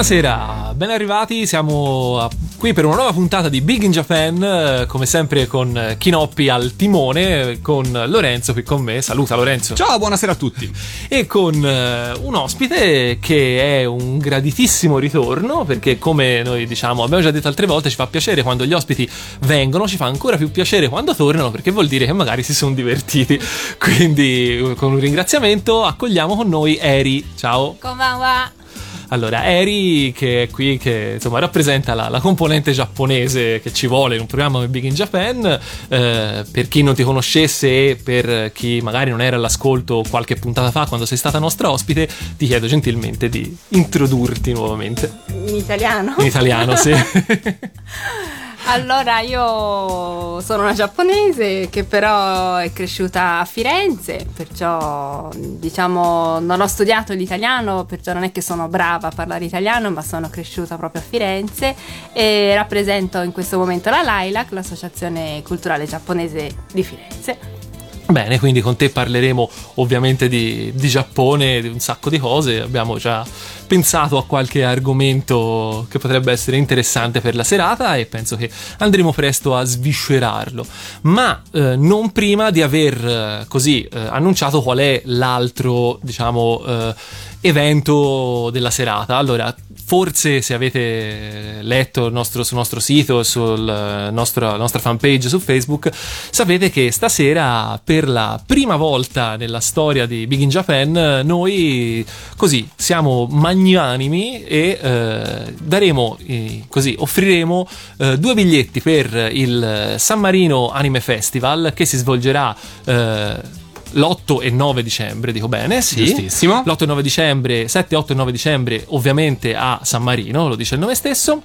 Buonasera, ben arrivati, siamo qui per una nuova puntata di Big in Japan, eh, come sempre con Kinoppi al timone, con Lorenzo qui con me, saluta Lorenzo. Ciao, buonasera a tutti. E con eh, un ospite che è un graditissimo ritorno, perché come noi diciamo, abbiamo già detto altre volte, ci fa piacere quando gli ospiti vengono, ci fa ancora più piacere quando tornano, perché vuol dire che magari si sono divertiti. Quindi con un ringraziamento accogliamo con noi Eri. Ciao. Konbanwa. Allora, Eri, che è qui, che insomma rappresenta la, la, componente giapponese che ci vuole in un programma come Big in Japan. Eh, per chi non ti conoscesse e per chi magari non era all'ascolto qualche puntata fa quando sei stata nostra ospite, ti chiedo gentilmente di introdurti nuovamente. In italiano? In italiano, sì. Allora, io sono una giapponese che però è cresciuta a Firenze, perciò diciamo non ho studiato l'italiano, perciò non è che sono brava a parlare italiano, ma sono cresciuta proprio a Firenze e rappresento in questo momento la LILAC, l'Associazione Culturale Giapponese di Firenze. Bene, quindi con te parleremo ovviamente di, di, Giappone, di un sacco di cose. Abbiamo già pensato a qualche argomento che potrebbe essere interessante per la serata e penso che andremo presto a sviscerarlo. Ma eh, non prima di aver eh, così eh, annunciato qual è l'altro, diciamo, eh, evento della serata. Allora, Forse se avete letto il nostro, sul nostro sito, sulla nostra fanpage su Facebook, sapete che stasera per la prima volta nella storia di Big in Japan noi così siamo magnanimi e eh, daremo eh, così offriremo eh, due biglietti per il San Marino Anime Festival che si svolgerà eh, l'8 e 9 dicembre, dico bene, sì. Giustissimo. L'8 e 9 dicembre, 7, 8 e 9 dicembre, ovviamente a San Marino, lo dice il nome stesso.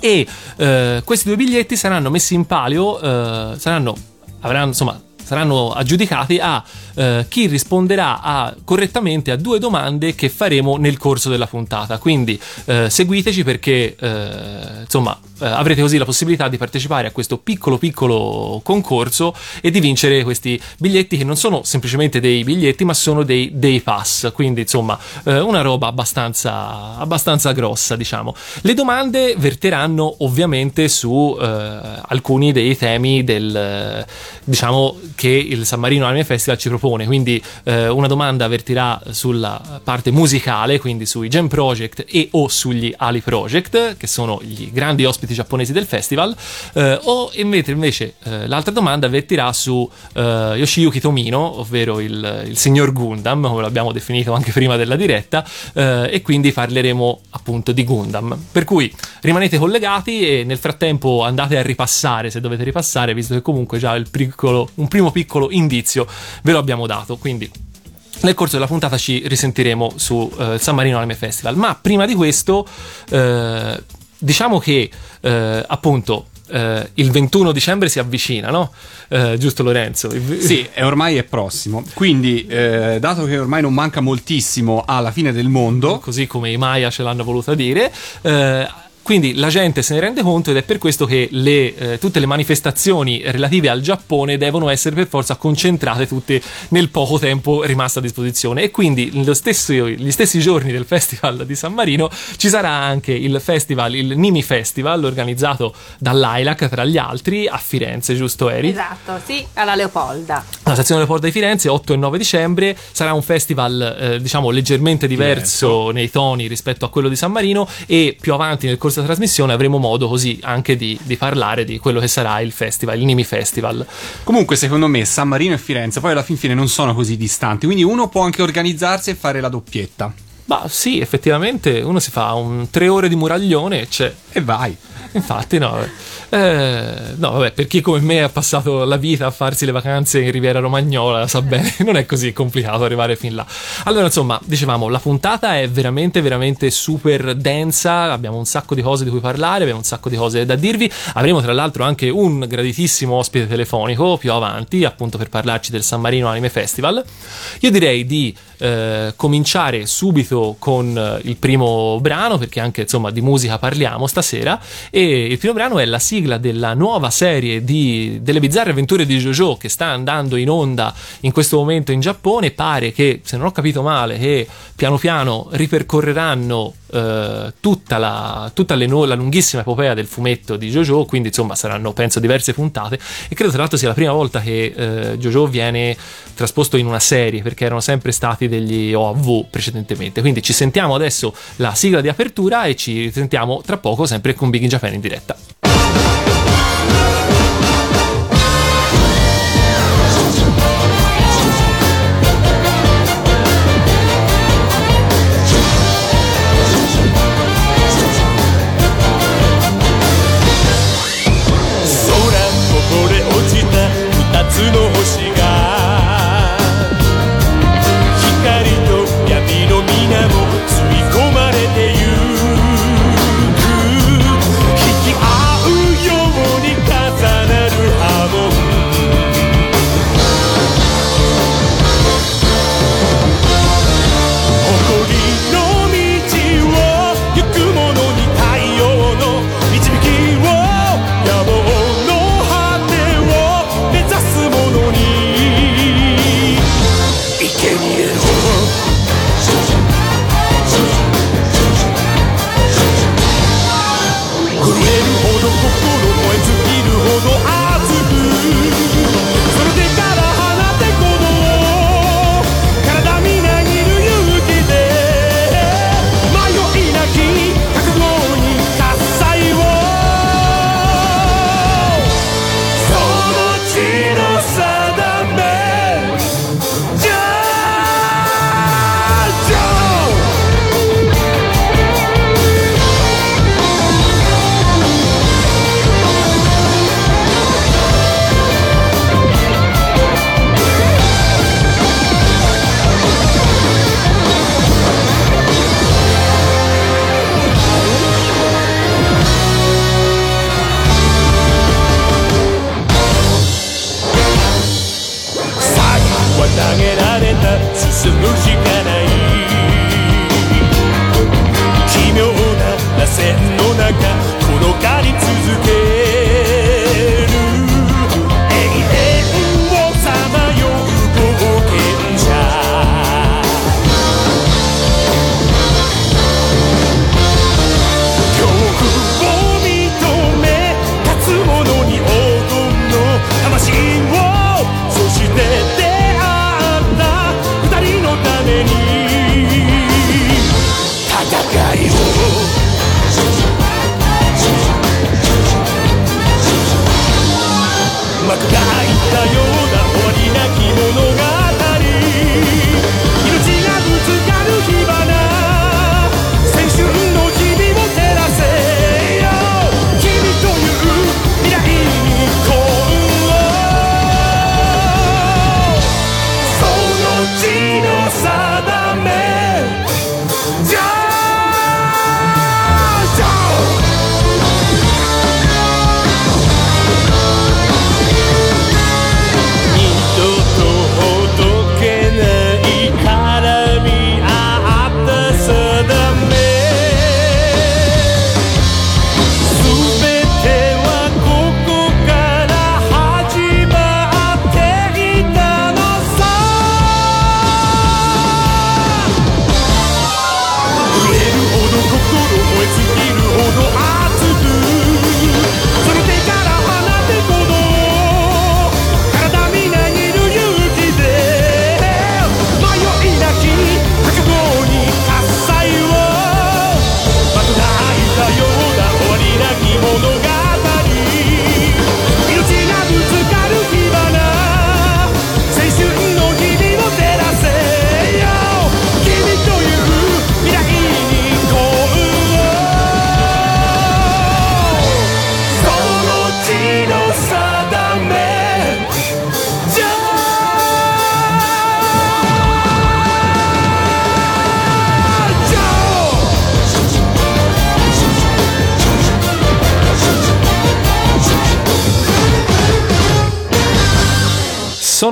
E eh, questi due biglietti saranno messi in palio, eh, saranno, avranno, insomma, saranno aggiudicati a eh, chi risponderà a, correttamente a due domande che faremo nel corso della puntata. Quindi eh, seguiteci perché eh, insomma eh, avrete così la possibilità di partecipare a questo piccolo piccolo concorso e di vincere questi biglietti che non sono semplicemente dei biglietti ma sono dei, dei pass. Quindi insomma eh, una roba abbastanza, abbastanza grossa diciamo. Le domande verteranno ovviamente su eh, alcuni dei temi del diciamo che il San Marino Anime Festival ci propone quindi eh, una domanda vertirà sulla parte musicale, quindi sui Jam Project e o sugli Ali Project, che sono gli grandi ospiti giapponesi del festival, eh, o invece, invece eh, l'altra domanda vertirà su eh, Yoshiyuki Tomino, ovvero il, il, signor Gundam, come l'abbiamo definito anche prima della diretta, eh, e quindi parleremo appunto di Gundam. Per cui rimanete collegati e nel frattempo andate a ripassare, se dovete ripassare, visto che comunque già piccolo, un primo piccolo indizio ve lo abbiamo dato. Quindi nel corso della puntata ci risentiremo su uh, San Marino Anime Festival. Ma prima di questo, uh, diciamo che uh, appunto Uh, il 21 dicembre si avvicina, no? Uh, giusto Lorenzo? Sì, è ormai è prossimo. Quindi, uh, dato che ormai non manca moltissimo alla fine del mondo, così come i Maya ce l'hanno voluta dire, quindi la gente se ne rende conto ed è per questo che le, eh, tutte le manifestazioni relative al Giappone devono essere per forza concentrate tutte nel poco tempo rimasto a disposizione. E quindi stesso, gli stessi giorni del Festival di San Marino ci sarà anche il festival, il Nimi Festival, organizzato dall'AILAC tra gli altri a Firenze, giusto Eri? Esatto, sì, alla Leopolda. La stazione Leopolda di Firenze, 8 e 9 dicembre, sarà un festival eh, diciamo leggermente diverso, diverso nei toni rispetto a quello di San Marino e più avanti nel corso questa trasmissione avremo modo così anche di, di, parlare di quello che sarà il festival, il Nimi Festival. Comunque, secondo me, San Marino e Firenze poi alla fin fine non sono così distanti, quindi uno può anche organizzarsi e fare la doppietta. Ma sì, effettivamente uno si fa un tre ore di muraglione e c'è. E vai. Infatti, no. Eh, no, vabbè, per chi come me ha passato la vita a farsi le vacanze in Riviera Romagnola, sa bene, non è così complicato arrivare fin là. Allora, insomma, dicevamo, la puntata è veramente, veramente super densa. Abbiamo un sacco di cose di cui parlare, abbiamo un sacco di cose da dirvi. Avremo, tra l'altro, anche un graditissimo ospite telefonico più avanti, appunto per parlarci del San Marino Anime Festival. Io direi di eh, cominciare subito con il primo brano, perché anche insomma di musica parliamo stasera. E il primo brano è la sigla della nuova serie di, delle bizzarre avventure di JoJo che sta andando in onda in questo momento in Giappone. Pare che, se non ho capito male, che piano piano ripercorreranno eh, tutta, la, tutta le, la lunghissima epopea del fumetto di JoJo, quindi insomma saranno penso diverse puntate e credo tra l'altro sia la prima volta che eh, JoJo viene trasposto in una serie perché erano sempre stati degli OAV precedentemente. Quindi ci sentiamo adesso la sigla di apertura e ci risentiamo tra poco sempre con Big in Japan in diretta.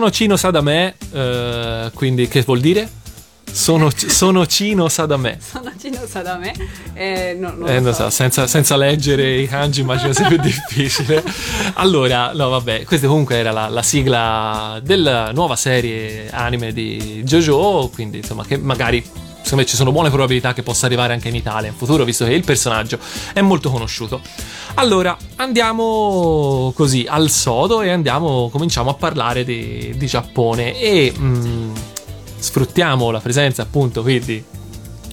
'Sono Cino sa da me, eh, quindi che vuol dire? Sono, sono Cino Sadame. Sono Gino Sadame. Eh, no, non Eh, so. so, senza, senza leggere i kanji immagino sia più difficile. Allora, no, vabbè, questa comunque era la, la sigla della nuova serie anime di JoJo, quindi insomma che magari secondo me ci sono buone probabilità che possa arrivare anche in Italia in futuro, visto che il personaggio è molto conosciuto. Allora, andiamo così al sodo e andiamo, cominciamo a parlare di, di Giappone. E mm, sfruttiamo la presenza appunto qui di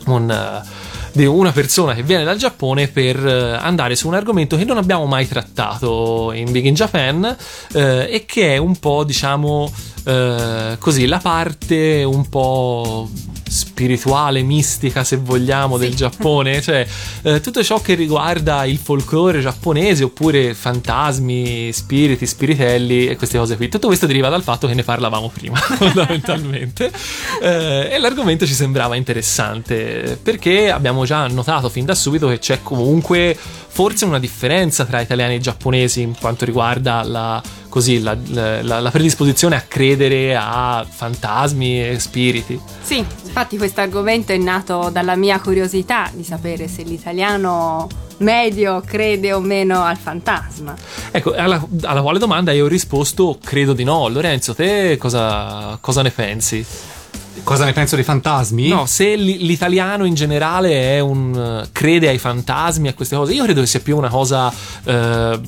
un, di una persona che viene dal Giappone per eh, andare su un argomento che non abbiamo mai trattato in Big in Japan eh, e che è un po' diciamo eh, così la parte un po' spirituale, mistica se vogliamo del Sì. Giappone, cioè eh, tutto ciò che riguarda il folklore giapponese oppure fantasmi, spiriti, spiritelli e queste cose qui. Tutto questo deriva dal fatto che ne parlavamo prima, fondamentalmente. Eh, e l'argomento ci sembrava interessante perché abbiamo già notato fin da subito che c'è comunque forse una differenza tra italiani e giapponesi in quanto riguarda la, così, la, la- la predisposizione a credere a fantasmi e spiriti. Sì, infatti questo argomento è nato dalla mia curiosità di sapere se l'italiano medio crede o meno al fantasma. Ecco, alla, alla quale domanda io ho risposto credo di no. Lorenzo, te cosa, cosa ne pensi? Cosa ne penso dei fantasmi? No, se l'italiano in generale è un eh, crede ai fantasmi, a queste cose, io credo che sia più una cosa eh,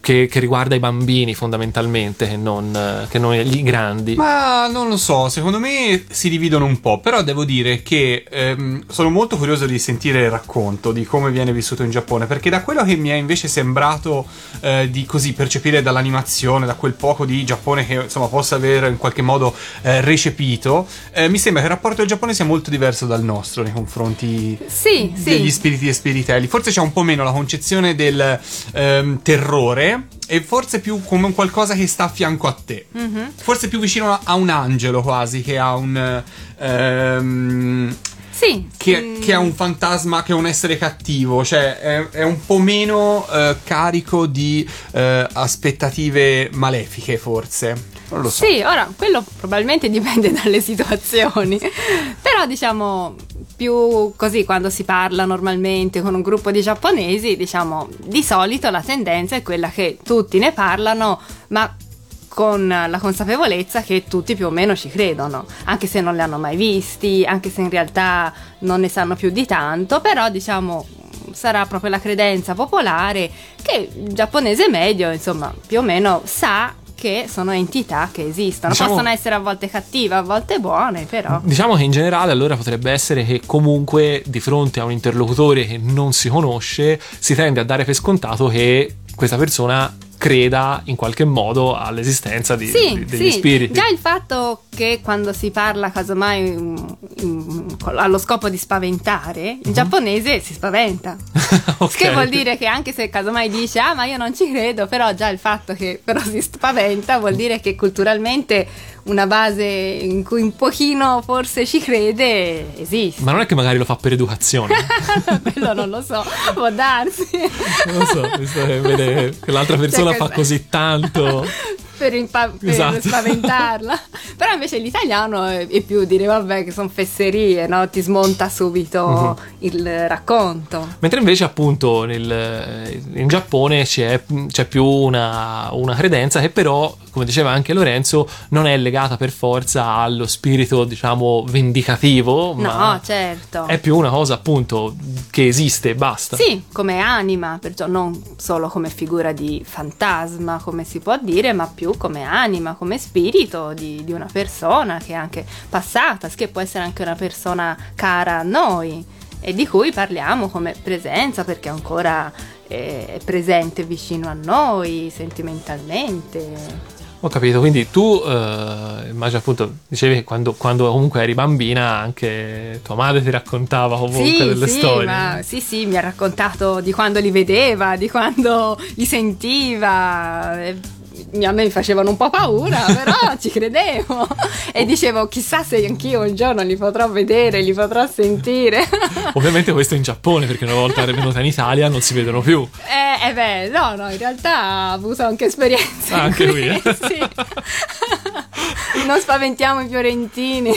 che, che riguarda i bambini fondamentalmente che non, che non i grandi. Ma non lo so, secondo me si dividono un po', però devo dire che ehm, sono molto curioso di sentire il racconto di come viene vissuto in Giappone, perché da quello che mi è invece sembrato eh, di così percepire dall'animazione, da quel poco di Giappone che insomma possa aver in qualche modo eh, recepito, eh, mi sembra che il rapporto del Giappone sia molto diverso dal nostro nei confronti Sì, degli sì. spiriti e spiritelli. Forse c'è un po' meno la concezione del ehm, terrore e forse più come un qualcosa che sta a fianco a te. Mhm. Forse più vicino a, a un angelo quasi che a un... ehm, Sì. che, mm, che è un fantasma, che è un essere cattivo, cioè è, è un po' meno eh, carico di eh, aspettative malefiche, forse. Non lo so. Sì, ora quello probabilmente dipende dalle situazioni, però diciamo più così quando si parla normalmente con un gruppo di giapponesi, diciamo di solito la tendenza è quella che tutti ne parlano, ma con la consapevolezza che tutti più o meno ci credono, anche se non li hanno mai visti, anche se in realtà non ne sanno più di tanto, però diciamo sarà proprio la credenza popolare che il giapponese medio, insomma, più o meno sa che sono entità che esistono. Diciamo- Possono essere a volte cattive, a volte buone, però. Diciamo che in generale allora potrebbe essere che comunque di fronte a un interlocutore che non si conosce si tende a dare per scontato che questa persona creda in qualche modo all'esistenza di, Sì, di- degli sì, spiriti. già il fatto che quando si parla casomai allo scopo di spaventare, il giapponese si spaventa. Mhm. Ok. Che vuol dire che anche se casomai dice ah ma io non ci credo, però già il fatto che però si spaventa vuol dire che culturalmente una base in cui un pochino forse ci crede esiste. Ma non è che magari lo fa per educazione. Quello non lo so, può darsi. Non lo so, l'altra persona Cioè, fa così tanto. per, impa- per Esatto. spaventarla. Però invece l'italiano è, è più dire vabbè che sono fesserie, no? Ti smonta subito Mhm. il racconto. Mentre invece appunto nel- in Giappone c'è, c'è più una, una credenza che però, come diceva anche Lorenzo, non è legata per forza allo spirito, diciamo, vendicativo, No, certo. è più una cosa appunto che esiste e basta. Sì, come anima, perciò non solo come figura di fantasma, come si può dire, ma più come anima, come spirito di, di una persona che è anche passata, che può essere anche una persona cara a noi e di cui parliamo come presenza perché ancora è presente vicino a noi sentimentalmente. Ho capito, quindi tu eh, immagino appunto, dicevi che quando, quando comunque eri bambina anche tua madre ti raccontava comunque delle sì, storie. ma- sì, sì, mi ha raccontato di quando li vedeva, di quando li sentiva. A me mi facevano un po' paura, però ci credevo. E dicevo, chissà se anch'io un giorno li potrò vedere, li potrò sentire. Ovviamente questo in Giappone, perché una volta venuta in Italia non si vedono più. Eh, eh beh, no, no, in realtà ha avuto anche esperienze. Ah, anche qui, lui, eh? sì. non spaventiamo i fiorentini.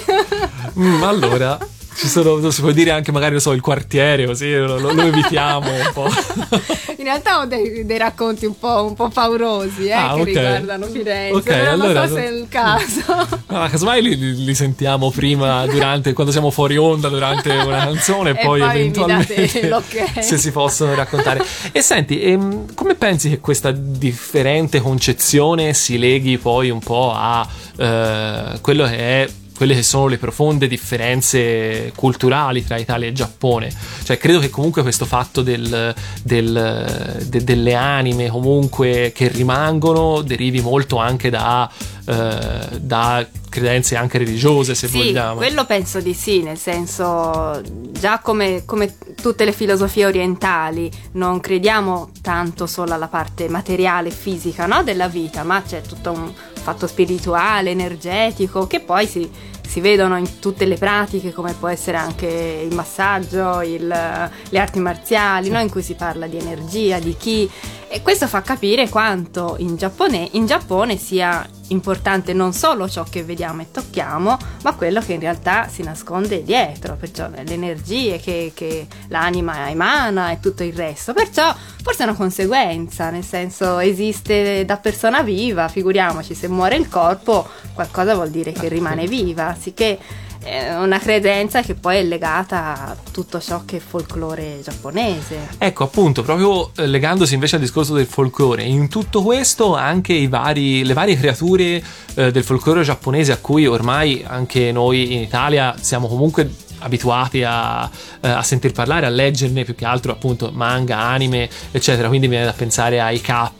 Mm, allora, ci sono, si può dire anche magari, non so, il quartiere, così lo, lo- evitiamo un po'. In realtà ho dei, dei racconti un po', un po' paurosi eh, Ah, che ok. riguardano Firenze, Ok, però allora- non so se è il caso. Ah, casomai li, li- sentiamo prima, durante, quando siamo fuori onda, durante una canzone, e poi, poi eventualmente se si possono raccontare. E senti, ehm, come pensi che questa differente concezione si leghi poi un po' a eh, quello che è quelle che sono le profonde differenze culturali tra Italia e Giappone. Cioè, credo che comunque questo fatto del- del- de- delle anime comunque che rimangono derivi molto anche da, eh, da credenze anche religiose, se sì, vogliamo. quello penso di sì, nel senso, già come, come tutte le filosofie orientali, non crediamo tanto solo alla parte materiale e fisica no, della vita, ma c'è tutto un fatto spirituale, energetico, che poi si, si vedono in tutte le pratiche, come può essere anche il massaggio, il- le arti marziali, no, in cui si parla di energia, di chi. E questo fa capire quanto in Giappone, in Giappone sia importante non solo ciò che vediamo e tocchiamo, ma quello che in realtà si nasconde dietro, perciò le energie che, che l'anima emana e tutto il resto. Perciò forse è una conseguenza, nel senso esiste da persona viva, figuriamoci se muore il corpo, qualcosa vuol dire che rimane viva, sicché una credenza che poi è legata a tutto ciò che è folklore giapponese. Ecco, appunto, proprio eh, legandosi invece al discorso del folklore, in tutto questo anche vari- le varie creature eh, del folklore giapponese a cui ormai anche noi in Italia siamo comunque abituati a, eh, a sentir parlare, a leggerne più che altro appunto manga, anime, eccetera. Quindi viene da pensare ai K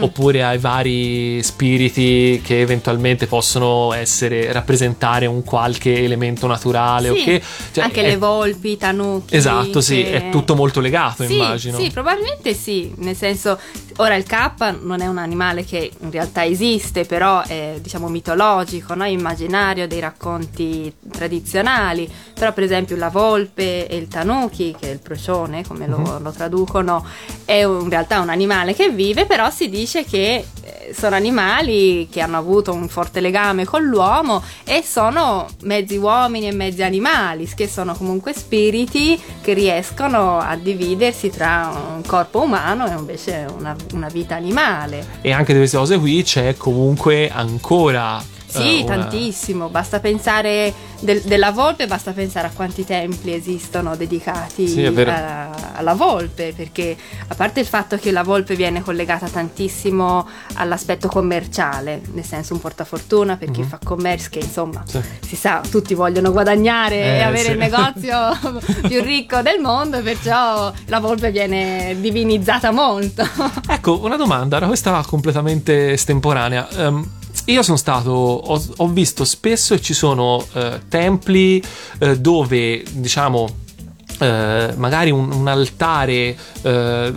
oppure ai vari spiriti che eventualmente possono essere rappresentare un qualche elemento naturale. Sì, o che, cioè, anche è- le volpi, i tanuki. Esatto, sì, che- è tutto molto legato, Sì, immagino. Sì, probabilmente sì, nel senso, ora il K non è un animale che in realtà esiste, però è diciamo mitologico, no? immaginario dei racconti tradizionali, però per esempio la volpe e il tanuki, che è il procione, come lo, Mhm. lo traducono, è in realtà un animale che vive, però si dice che eh, sono animali che hanno avuto un forte legame con l'uomo e sono mezzi uomini e mezzi animali, che sono comunque spiriti che riescono a dividersi tra un corpo umano e invece una, una vita animale. E anche di queste cose qui c'è comunque ancora. Sì, eh, una- tantissimo, basta pensare del- della volpe, basta pensare a quanti templi esistono dedicati Sì, a- alla volpe, perché a parte il fatto che la volpe viene collegata tantissimo all'aspetto commerciale, nel senso un portafortuna per chi Mhm. fa commercio, che insomma Sì. si sa, tutti vogliono guadagnare Eh, e avere sì. il negozio più ricco del mondo, perciò la volpe viene divinizzata molto. Ecco, una domanda, questa completamente estemporanea. Ehm, io sono stato, ho, ho visto spesso e ci sono eh, templi eh, dove, diciamo, eh, magari un, un altare eh,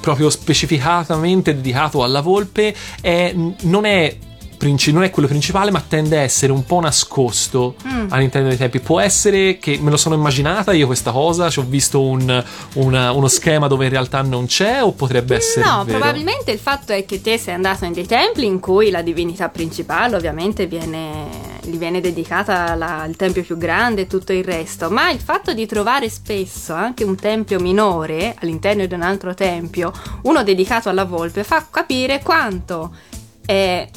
proprio specificatamente dedicato alla volpe è- non è princi- non è quello principale, ma tende a essere un po' nascosto Mm. all'interno dei tempi. Può essere che me lo sono immaginata io questa cosa, ci ho visto un- una- uno schema dove in realtà non c'è, o potrebbe essere No, vero? probabilmente il fatto è che te sei andato in dei templi in cui la divinità principale ovviamente viene, gli viene dedicata la- il tempio più grande e tutto il resto, ma il fatto di trovare spesso anche un tempio minore all'interno di un altro tempio, uno dedicato alla volpe, fa capire quanto è,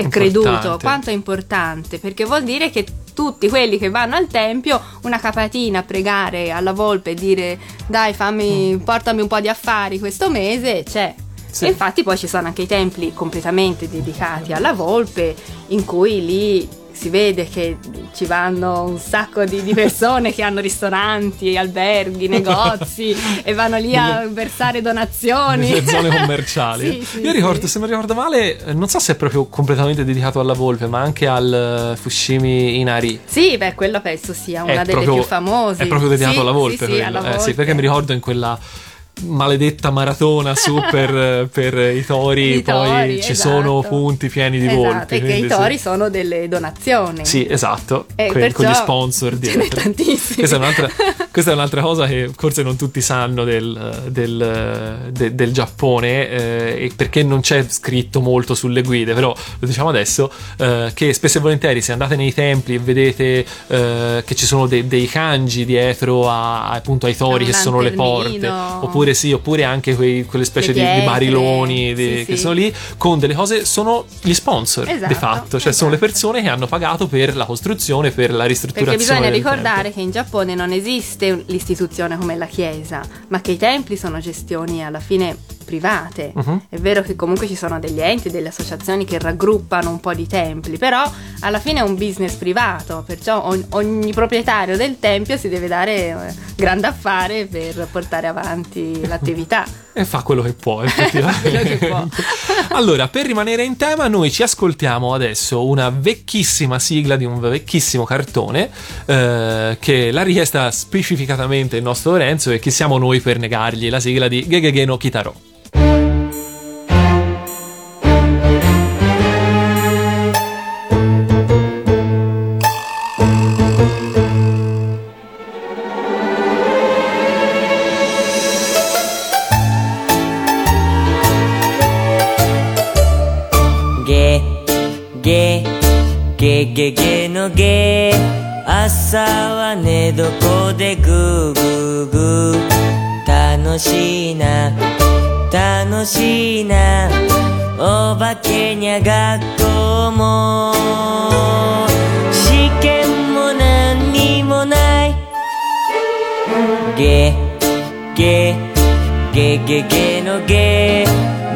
è creduto, quanto è importante, perché vuol dire che tutti quelli che vanno al tempio, una capatina a pregare alla volpe e dire dai fammi, portami un po' di affari questo mese, c'è. Sì. Infatti poi ci sono anche i templi completamente dedicati alla volpe, in cui lì si vede che ci vanno un sacco di, di persone che hanno ristoranti, alberghi, negozi e vanno lì a versare donazioni. nelle zone commerciali. Sì, sì, Io ricordo, se non ricordo male, eh, non so se è proprio completamente dedicato alla volpe, ma anche al eh, Fushimi Inari. Sì, beh, quello penso sia una È delle proprio- più famose. È proprio dedicato alla volpe. Sì, alla Eh, volpe. perché mi ricordo in quella maledetta maratona su per, per i tori, I poi tori, ci esatto. sono punti pieni di Esatto, volpi. quindi i sì. tori sono delle donazioni. Sì, esatto, que- con gli sponsor ce n'è dietro. tantissimi. Questa è un'altra, Questa è un'altra cosa che forse non tutti sanno del, del, de- del Giappone, eh, perché non c'è scritto molto sulle guide, però lo diciamo adesso, eh, che spesso e volentieri se andate nei templi e vedete eh, che ci sono de- dei kanji dietro a, appunto ai tori Un che sono le porte, oppure sì, oppure anche quei- quelle specie di, di bariloni di- sì, che sì. sono lì, con delle cose, sono gli sponsor Esatto, di fatto, cioè sono le esatto. persone che hanno pagato per la costruzione, per la ristrutturazione. Perché bisogna ricordare che in Giappone non esiste un- l'istituzione come la Chiesa, ma che i templi sono gestioni alla fine private. Mhm. È vero che comunque ci sono degli enti, delle associazioni che raggruppano un po' di templi, però alla fine è un business privato, perciò ogni, ogni proprietario del tempio si deve dare eh, grande affare per portare avanti l'attività. E fa quello che può, effettivamente. Che può. allora, per rimanere in tema, noi ci ascoltiamo adesso una vecchissima sigla di un vecchissimo cartone eh, che l'ha richiesta specificatamente il nostro Lorenzo e chi siamo noi per negargli la sigla di Gegege no Kitaro. ゲゲゲのゲ朝は寝床でグーグーグー楽しいな楽しいなお化けにゃ学校も試験も何にもないゲゲゲゲゲのゲ。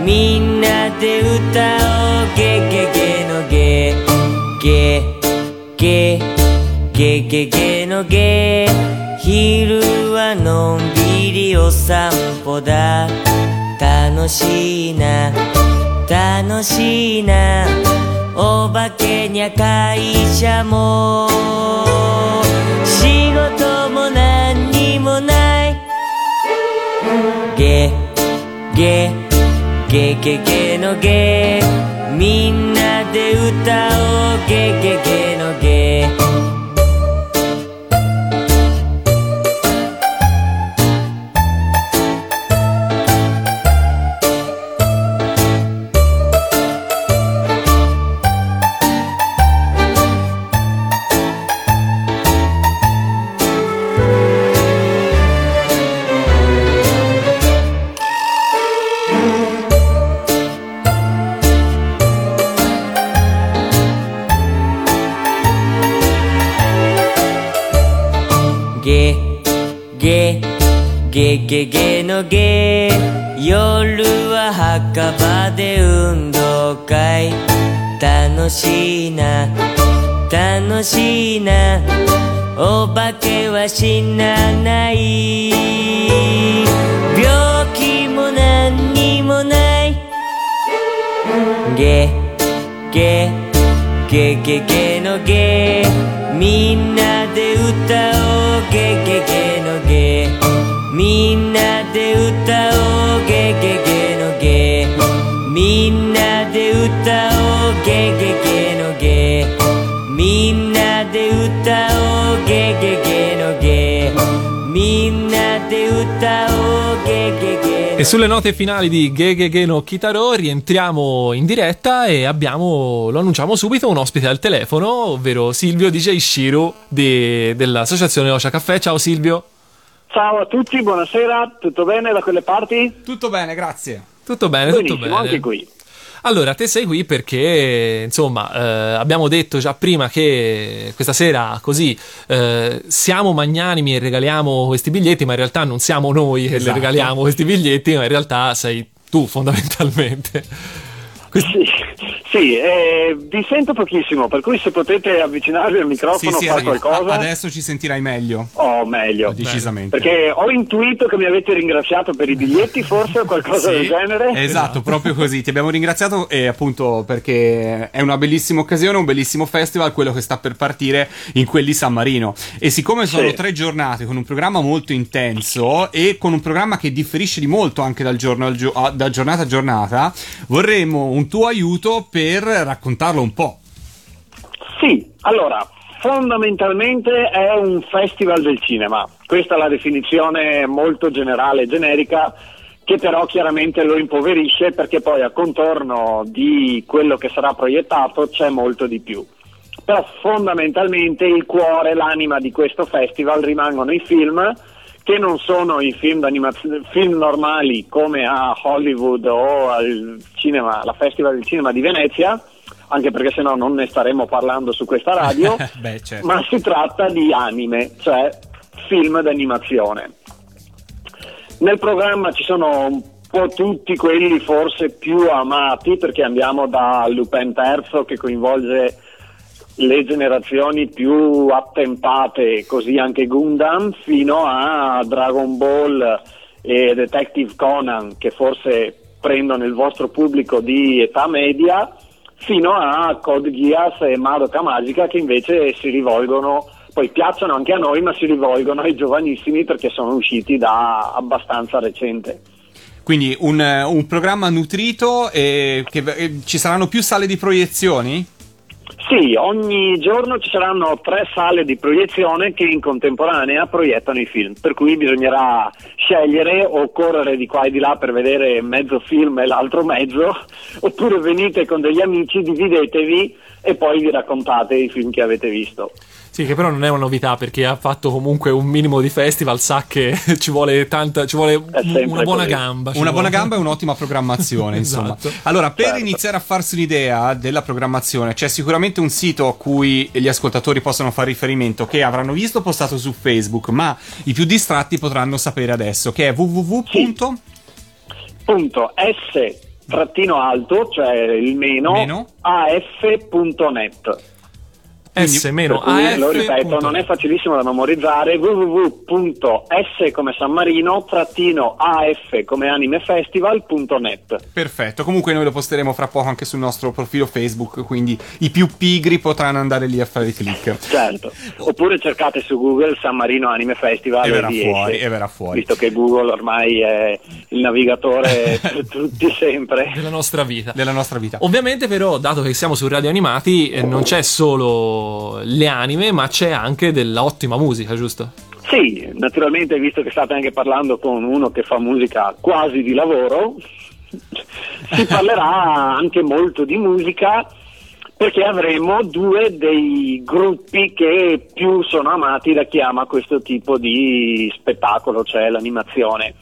みんなで歌おう。ゲゲゲのゲ。ゲ。ゲゲゲゲのゲ昼はのんびりお散歩だ。楽しいな。楽しいな。お化けにゃ会社も。仕事も何にもない。ゲゲゲゲゲのゲみんなで歌おう。ゲゲゲのゲゲゲゲゲのゲ。夜は墓場で運動会。楽しいな。楽しいな。お化けは死なない。病気も何にもない。ゲゲゲゲゲのゲ。みんなで歌おう。ゲゲゲのゲ。みんなで歌おうゲゲゲのゲみんなで歌おうゲゲゲのゲみんなで歌おうゲゲゲのゲみんなで歌おうゲゲゲの E sulle note finali di Gegege no Kitaro rientriamo in diretta e abbiamo, lo annunciamo subito, un ospite al telefono, ovvero Silvio DJ Shiru di- dell'associazione Osha Caffè. Ciao Silvio. Ciao a tutti, buonasera, tutto bene da quelle parti? Tutto bene, grazie. Tutto bene, tutto Benissimo, bene. anche qui. Allora, te sei qui perché, insomma, eh, abbiamo detto già prima che questa sera così eh, siamo magnanimi e regaliamo questi biglietti, ma in realtà non siamo noi che le Esatto. regaliamo questi biglietti, ma in realtà sei tu fondamentalmente. Sì, sì eh, vi sento pochissimo, per cui se potete avvicinarvi al microfono sì, o fare sì, qualcosa, adesso ci sentirai meglio. oh meglio. Decisamente. Perché ho intuito che mi avete ringraziato per i biglietti, forse o qualcosa Sì, del genere. Esatto, proprio così. Ti abbiamo ringraziato e appunto perché è una bellissima occasione, un bellissimo festival, quello che sta per partire in quel di San Marino. E siccome sono Sì. tre giornate con un programma molto intenso e con un programma che differisce di molto anche dal giorno al gio- da giornata a giornata, vorremmo un tuo aiuto per raccontarlo un po'. Sì, allora, fondamentalmente è un festival del cinema. Questa è la definizione molto generale e generica che però chiaramente lo impoverisce perché poi a contorno di quello che sarà proiettato c'è molto di più. Però fondamentalmente il cuore, l'anima di questo festival rimangono i film che non sono i film, film normali come a Hollywood o al cinema, alla Festival del Cinema di Venezia, anche perché sennò non ne staremmo parlando su questa radio, Beh, certo. ma si tratta di anime, cioè film d'animazione. Nel programma ci sono un po' tutti quelli forse più amati perché andiamo da Lupin III che coinvolge le generazioni più attempate, così anche Gundam, fino a Dragon Ball e Detective Conan che forse prendono il vostro pubblico di età media, fino a Code Geass e Madoka Magica che invece si rivolgono poi piacciono anche a noi, ma si rivolgono ai giovanissimi perché sono usciti da abbastanza recente. Quindi un, un programma nutrito e che e ci saranno più sale di proiezioni? Sì, ogni giorno ci saranno tre sale di proiezione che in contemporanea proiettano i film, per cui bisognerà scegliere o correre di qua e di là per vedere mezzo film e l'altro mezzo, oppure venite con degli amici, dividetevi e poi vi raccontate i film che avete visto. Sì, che però non è una novità perché ha fatto comunque un minimo di festival, sa che ci vuole tanta, ci vuole una buona così. gamba. Una buona vuole. gamba e un'ottima programmazione, insomma. Esatto. Allora, per Certo. iniziare a farsi un'idea della programmazione, c'è sicuramente un sito a cui gli ascoltatori possono fare riferimento che avranno visto postato su Facebook, ma i più distratti potranno sapere adesso, che è www. Punto S trattino alto, cioè il meno, Meno. af.net. S meno Per cui, AF. lo ripeto, non è facilissimo da memorizzare www.s come San Marino trattino af come animefestival.net Perfetto, comunque noi lo posteremo fra poco anche sul nostro profilo Facebook, quindi i più pigri potranno andare lì a fare click. certo oppure cercate su Google San Marino Anime Festival E verrà vi fuori, esce. e verrà fuori. visto che Google ormai è il navigatore per tutti sempre Della nostra vita. Della nostra vita. Ovviamente, però, dato che siamo su Radio Animati, eh, non c'è solo le anime, ma c'è anche dell'ottima musica, giusto? Sì, naturalmente visto che state anche parlando con uno che fa musica quasi di lavoro, si parlerà anche molto di musica perché avremo due dei gruppi che più sono amati da chi ama questo tipo di spettacolo, cioè l'animazione.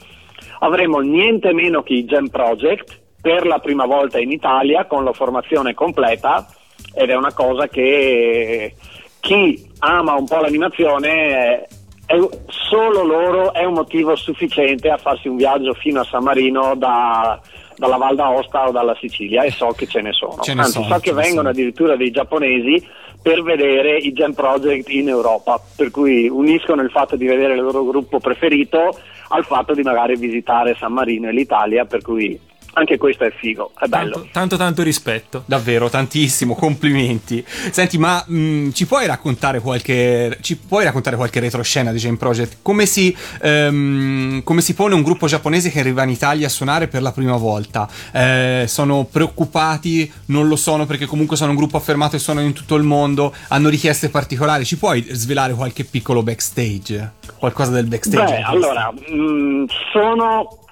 Avremo niente meno che i Jam Project per la prima volta in Italia con la formazione completa ed è una cosa che chi ama un po' l'animazione è, solo loro è un motivo sufficiente a farsi un viaggio fino a San Marino da- dalla Val d'Aosta o dalla Sicilia e so che ce ne sono. Ce ne Anzi, sono, so che vengono sono. addirittura dei giapponesi per vedere i Jam Project in Europa, per cui uniscono il fatto di vedere il loro gruppo preferito al fatto di magari visitare San Marino e l'Italia, per cui anche questo è figo, è bello. Tanto, tanto, tanto rispetto. Davvero, tantissimo, complimenti. Senti, ma mh, ci puoi raccontare qualche ci puoi raccontare qualche retroscena di Jane Project? Come si, ehm, come si pone un gruppo giapponese che arriva in Italia a suonare per la prima volta? Eh, sono preoccupati? Non lo sono perché comunque sono un gruppo affermato e suonano in tutto il mondo? Hanno richieste particolari? Ci puoi svelare qualche piccolo backstage? Qualcosa del backstage? Beh, allora, mh, sono mh,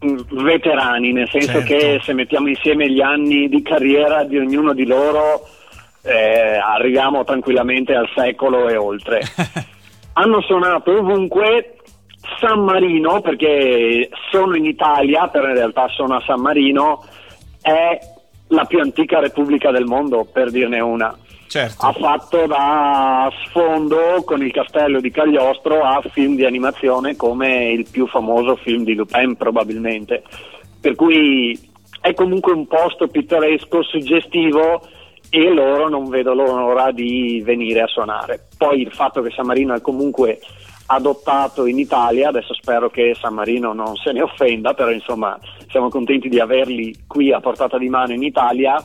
veterani, nel senso Certo. che se mettiamo insieme gli anni di carriera di ognuno di loro, eh, arriviamo tranquillamente al secolo e oltre. Hanno suonato ovunque. San Marino, perché sono in Italia, però in realtà sono a San Marino, è la più antica repubblica del mondo, per dirne una certo. ha fatto da sfondo con il castello di Cagliostro a film di animazione come il più famoso film di Lupin probabilmente. Per cui è comunque un posto pittoresco, suggestivo e loro non vedo l'ora di venire a suonare. Poi il fatto che San Marino è comunque adottato in Italia, adesso spero che San Marino non se ne offenda, però insomma siamo contenti di averli qui a portata di mano in Italia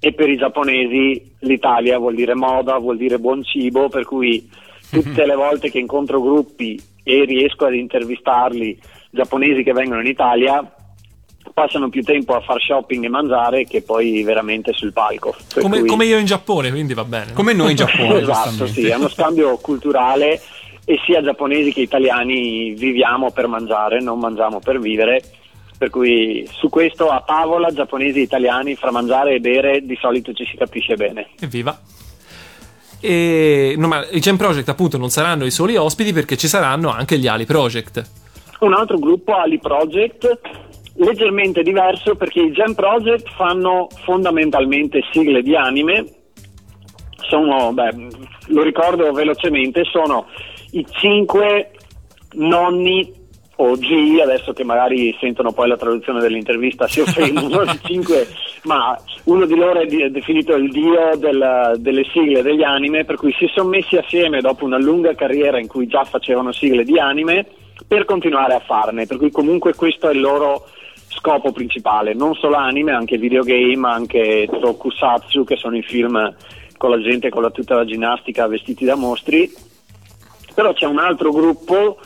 e per i giapponesi l'Italia vuol dire moda, vuol dire buon cibo, per cui tutte le volte che incontro gruppi e riesco ad intervistarli giapponesi che vengono in Italia, passano più tempo a far shopping e mangiare che poi veramente sul palco. Come, cui- come io in Giappone, quindi va bene. Come noi in Giappone, esatto, sì, è uno scambio culturale e sia giapponesi che italiani viviamo per mangiare, non mangiamo per vivere. Per cui su questo a tavola giapponesi e italiani fra mangiare e bere di solito ci si capisce bene. Evviva. E no, ma i Jam Project appunto non saranno i soli ospiti perché ci saranno anche gli Ali Project. Un altro gruppo, Ali Project, leggermente diverso perché i Jam Project fanno fondamentalmente sigle di anime. Sono, beh, lo ricordo velocemente, sono i cinque nonni o G, adesso che magari sentono poi la traduzione dell'intervista si offendono, cinque, ma uno di loro è, di- è definito il dio del- delle sigle degli anime, per cui si sono messi assieme dopo una lunga carriera in cui già facevano sigle di anime per continuare a farne, per cui comunque questo è il loro scopo principale, non solo anime, anche videogame, anche tokusatsu, che sono i film con la gente con la tuta da ginnastica vestiti da mostri, però c'è un altro gruppo,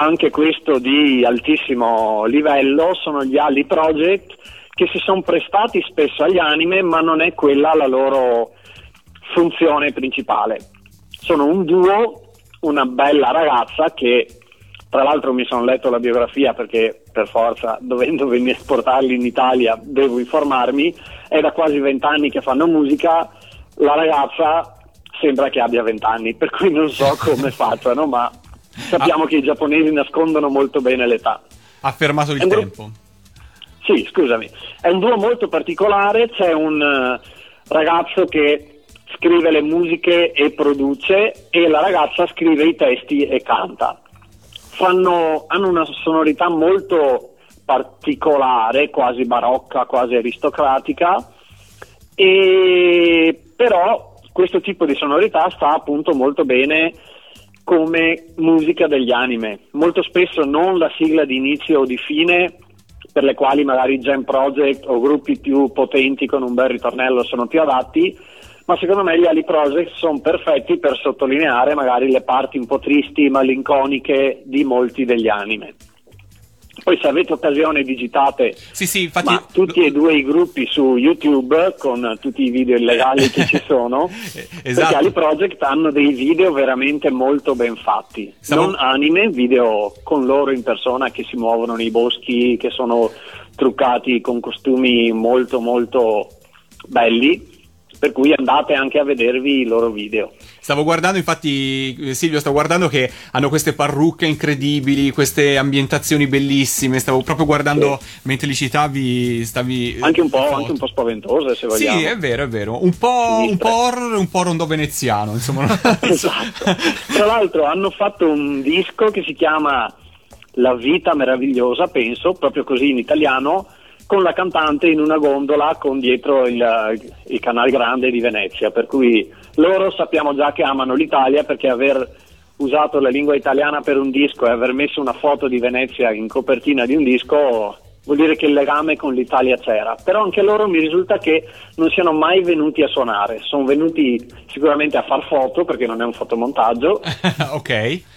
anche questo di altissimo livello, sono gli Ali Project, che si sono prestati spesso agli anime, ma non è quella la loro funzione principale. Sono un duo, una bella ragazza che tra l'altro mi sono letto la biografia perché per forza, dovendo venire portarli in Italia, devo informarmi, è da quasi vent'anni che fanno musica, la ragazza sembra che abbia vent'anni, per cui non so come facciano, ma sappiamo che i giapponesi nascondono molto bene l'età. Ha fermato il tempo. Sì, scusami. È un duo molto particolare, c'è un eh, ragazzo che scrive le musiche e produce e la ragazza scrive i testi e canta. Fanno- hanno una sonorità molto particolare, quasi barocca, quasi aristocratica, e però questo tipo di sonorità sta appunto molto bene come musica degli anime. Molto spesso non la sigla di inizio o di fine, per le quali magari Jam Project o gruppi più potenti con un bel ritornello sono più adatti, ma secondo me gli Ali Project sono perfetti per sottolineare magari le parti un po' tristi, malinconiche di molti degli anime. Poi se avete occasione digitate Sì, sì, infatti... ma tutti e due i gruppi su YouTube con tutti i video illegali che ci sono, Eh, perché esatto. Ali Project hanno dei video veramente molto ben fatti, Stavo- non anime, video con loro in persona che si muovono nei boschi, che sono truccati con costumi molto molto belli, per cui andate anche a vedervi i loro video. Stavo guardando, infatti, eh, Silvio, stavo guardando che hanno queste parrucche incredibili, queste ambientazioni bellissime. Stavo proprio guardando mentre li citavi, stavi. Anche un po', anche un po' spaventose se vogliamo. Sì, è vero, è vero. Un po', un po' horror e un po' rondo veneziano, insomma. Esatto. Tra l'altro hanno fatto un disco che si chiama La vita meravigliosa, penso, proprio così in italiano, con la cantante in una gondola con dietro il, il canale grande di Venezia, per cui loro sappiamo già che amano l'Italia perché aver usato la lingua italiana per un disco e aver messo una foto di Venezia in copertina di un disco vuol dire che il legame con l'Italia c'era, però anche loro mi risulta che non siano mai venuti a suonare, sono venuti sicuramente a far foto perché non è un fotomontaggio. Ok.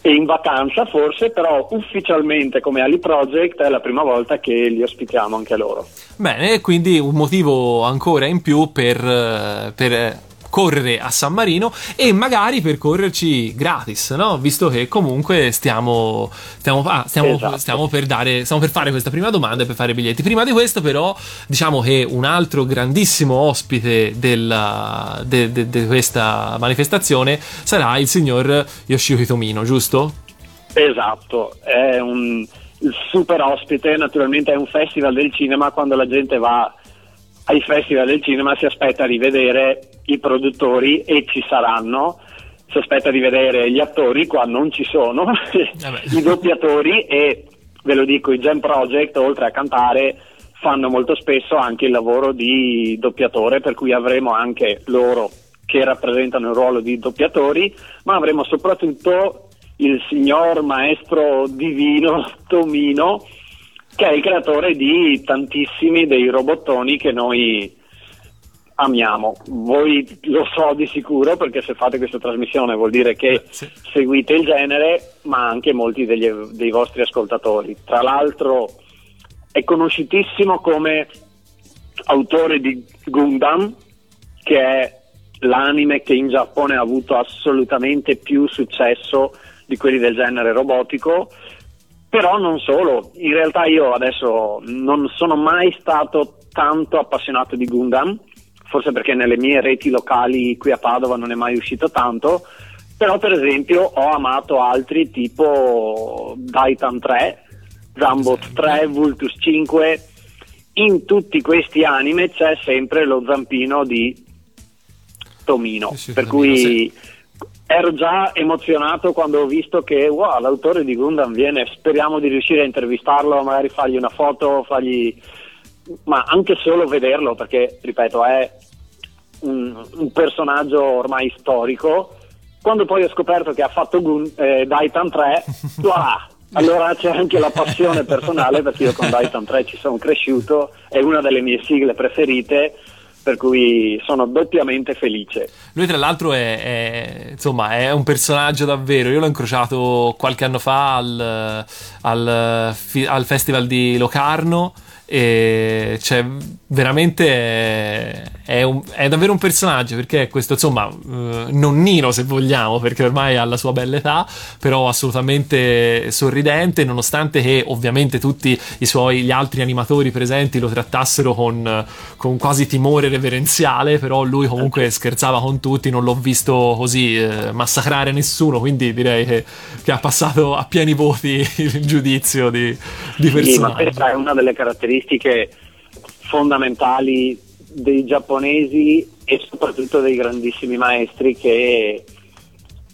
E in vacanza forse, però ufficialmente come Ali Project è la prima volta che li ospitiamo anche loro. Bene, quindi un motivo ancora in più per, eh, per, eh, correre a San Marino e magari per correrci gratis, no? Visto che comunque stiamo, stiamo, ah, stiamo, Esatto. stiamo per dare, stiamo per fare questa prima domanda e per fare i biglietti. Prima di questo, però, diciamo che un altro grandissimo ospite della- de- de- di questa manifestazione sarà il signor Yoshio Hitomino, giusto? Esatto, è un super ospite, naturalmente è un festival del cinema, quando la gente va ai festival del cinema si aspetta di vedere i produttori e ci saranno, si aspetta di vedere gli attori qua non ci sono, i doppiatori e ve lo dico, i Jam Project oltre a cantare fanno molto spesso anche il lavoro di doppiatore, per cui avremo anche loro che rappresentano il ruolo di doppiatori, ma avremo soprattutto il signor maestro divino Tomino, che è il creatore di tantissimi dei robottoni che noi amiamo. Voi lo so di sicuro perché se fate questa trasmissione vuol dire che Eh, sì. seguite il genere, ma anche molti degli- dei vostri ascoltatori. Tra l'altro è conosciutissimo come autore di Gundam, che è l'anime che in Giappone ha avuto assolutamente più successo di quelli del genere robotico, però non solo, in realtà io adesso non sono mai stato tanto appassionato di Gundam, forse perché nelle mie reti locali qui a Padova non è mai uscito tanto, però per esempio ho amato altri tipo Daitan 3, Zambot 3, Vultus 5, in tutti questi anime c'è sempre lo zampino di Tomino, Sì, sì, per Tomino, cui sì. Ero già emozionato quando ho visto che wow, l'autore di Gundam viene, speriamo di riuscire a intervistarlo, magari fargli una foto, fargli... ma anche solo vederlo perché, ripeto, è un, un personaggio ormai storico. Quando poi ho scoperto che ha fatto Gun- eh, Daitan 3, voilà, allora c'è anche la passione personale perché io con Daitan 3 ci sono cresciuto, è una delle mie sigle preferite, per cui sono doppiamente felice. Lui, tra l'altro, è, è- insomma, è un personaggio davvero. Io l'ho incrociato qualche anno fa al, al, al festival di Locarno. E cioè, veramente è un- è davvero un personaggio perché è questo, insomma, eh, nonnino se vogliamo, perché ormai ha la sua bella età, però assolutamente sorridente, nonostante che ovviamente tutti i suoi gli altri animatori presenti lo trattassero con, con quasi timore reverenziale, però lui comunque scherzava con tutti, non l'ho visto così eh, massacrare nessuno, quindi direi che, che ha passato a pieni voti il giudizio di, di Sì, ma personaggio. questa è una delle caratteristiche fondamentali dei giapponesi e soprattutto dei grandissimi maestri che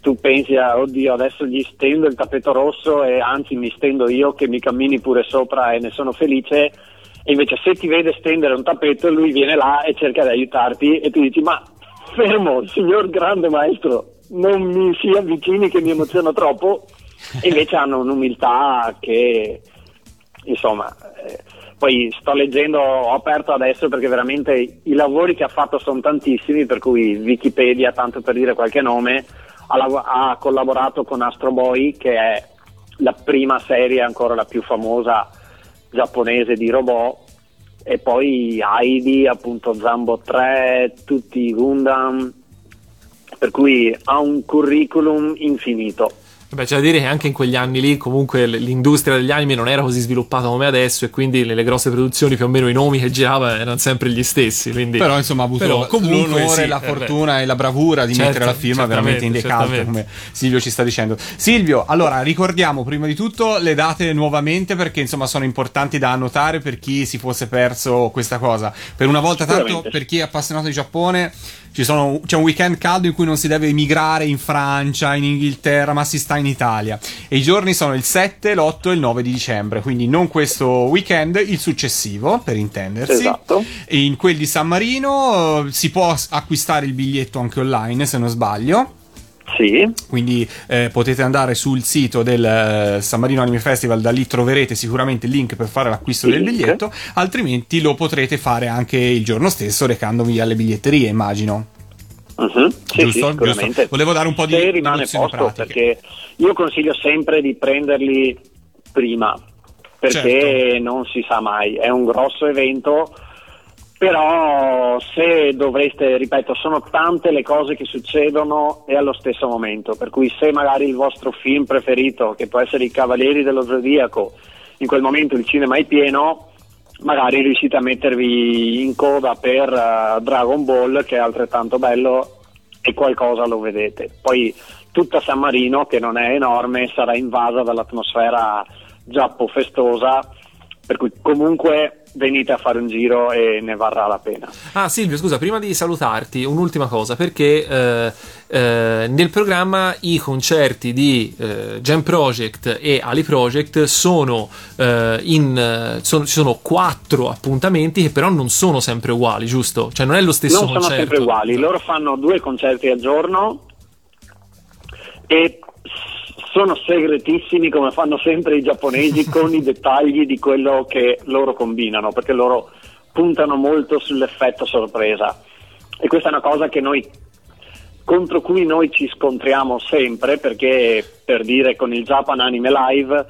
tu pensi a oddio adesso gli stendo il tappeto rosso e anzi mi stendo io che mi cammini pure sopra e ne sono felice. E invece se ti vede stendere un tappeto lui viene là e cerca di aiutarti e tu dici ma fermo signor grande maestro non mi si avvicini che mi emoziona troppo. E invece hanno un'umiltà che insomma, eh, poi sto leggendo, ho aperto adesso perché veramente i lavori che ha fatto sono tantissimi, per cui Wikipedia, tanto per dire qualche nome, ha, lav- ha collaborato con Astro Boy, che è la prima serie, ancora la più famosa giapponese di robot, e poi Heidi, appunto Zambo 3, tutti i Gundam, per cui ha un curriculum infinito. Beh, c'è da dire che anche in quegli anni lì comunque l'industria degli anime non era così sviluppata come adesso e quindi nelle grosse produzioni più o meno i nomi che giravano erano sempre gli stessi. Quindi... Però insomma ha avuto Però comunque l'onore, sì, la eh, fortuna e la bravura di Certo, mettere la firma veramente in decalto come Silvio ci sta dicendo. Silvio, allora ricordiamo prima di tutto le date nuovamente perché insomma sono importanti da annotare per chi si fosse perso questa cosa. Per una volta tanto per chi è appassionato di Giappone sono- c'è un weekend caldo in cui non si deve emigrare in Francia, in Inghilterra, ma si sta in Italia. E i giorni sono il 7, l'8 e il 9 di dicembre, quindi non questo weekend, il successivo, per intendersi. Esatto. E in quel di San Marino eh, si può acquistare il biglietto anche online, se non sbaglio. Sì, Quindi eh, potete andare sul sito del eh, San Marino Anime Festival, da lì troverete sicuramente il link per fare l'acquisto Il del link. biglietto, altrimenti lo potrete fare anche il giorno stesso recandovi alle biglietterie, immagino. Mhm, sì, Giusto? sì, sicuramente. Giusto. Volevo dare un po' di Se rimane posto, pratiche. perché io consiglio sempre di prenderli prima, perché Certo. non si sa mai, è un grosso evento, però se dovreste, ripeto, sono tante le cose che succedono e allo stesso momento, per cui se magari il vostro film preferito, che può essere I Cavalieri dello Zodiaco, in quel momento il cinema è pieno, magari riuscite a mettervi in coda per eh, Dragon Ball che è altrettanto bello e qualcosa lo vedete. Poi tutta San Marino che non è enorme sarà invasa dall'atmosfera giappo festosa per cui comunque venite a fare un giro e ne varrà la pena. Ah, Silvio, scusa, prima di salutarti, un'ultima cosa, perché eh, eh, nel programma i concerti di eh, Jam Project e Ali Project sono eh, in. sono- ci sono quattro appuntamenti che però non sono sempre uguali, giusto? Cioè, non è lo stesso non sono concerto. sempre uguali, loro fanno due concerti al giorno e sono segretissimi come fanno sempre i giapponesi con i dettagli di quello che loro combinano, perché loro puntano molto sull'effetto sorpresa. E questa è una cosa che noi contro cui noi ci scontriamo sempre perché per dire con il Japan Anime Live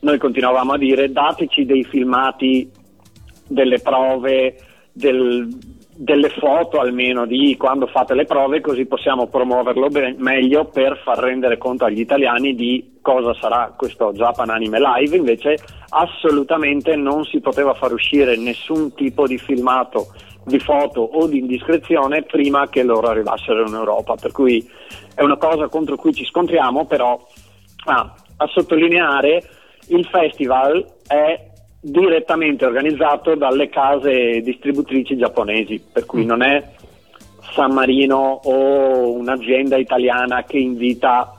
noi continuavamo a dire dateci dei filmati delle prove, del- delle foto almeno di quando fate le prove, così possiamo promuoverlo be- meglio per far rendere conto agli italiani di cosa sarà questo Japan Anime Live. Invece, assolutamente non si poteva far uscire nessun tipo di filmato, di foto o di indiscrezione prima che loro arrivassero in Europa. Per cui è una cosa contro cui ci scontriamo, però ah, a sottolineare il festival è direttamente organizzato dalle case distributrici giapponesi, per cui non è San Marino o un'azienda italiana che invita,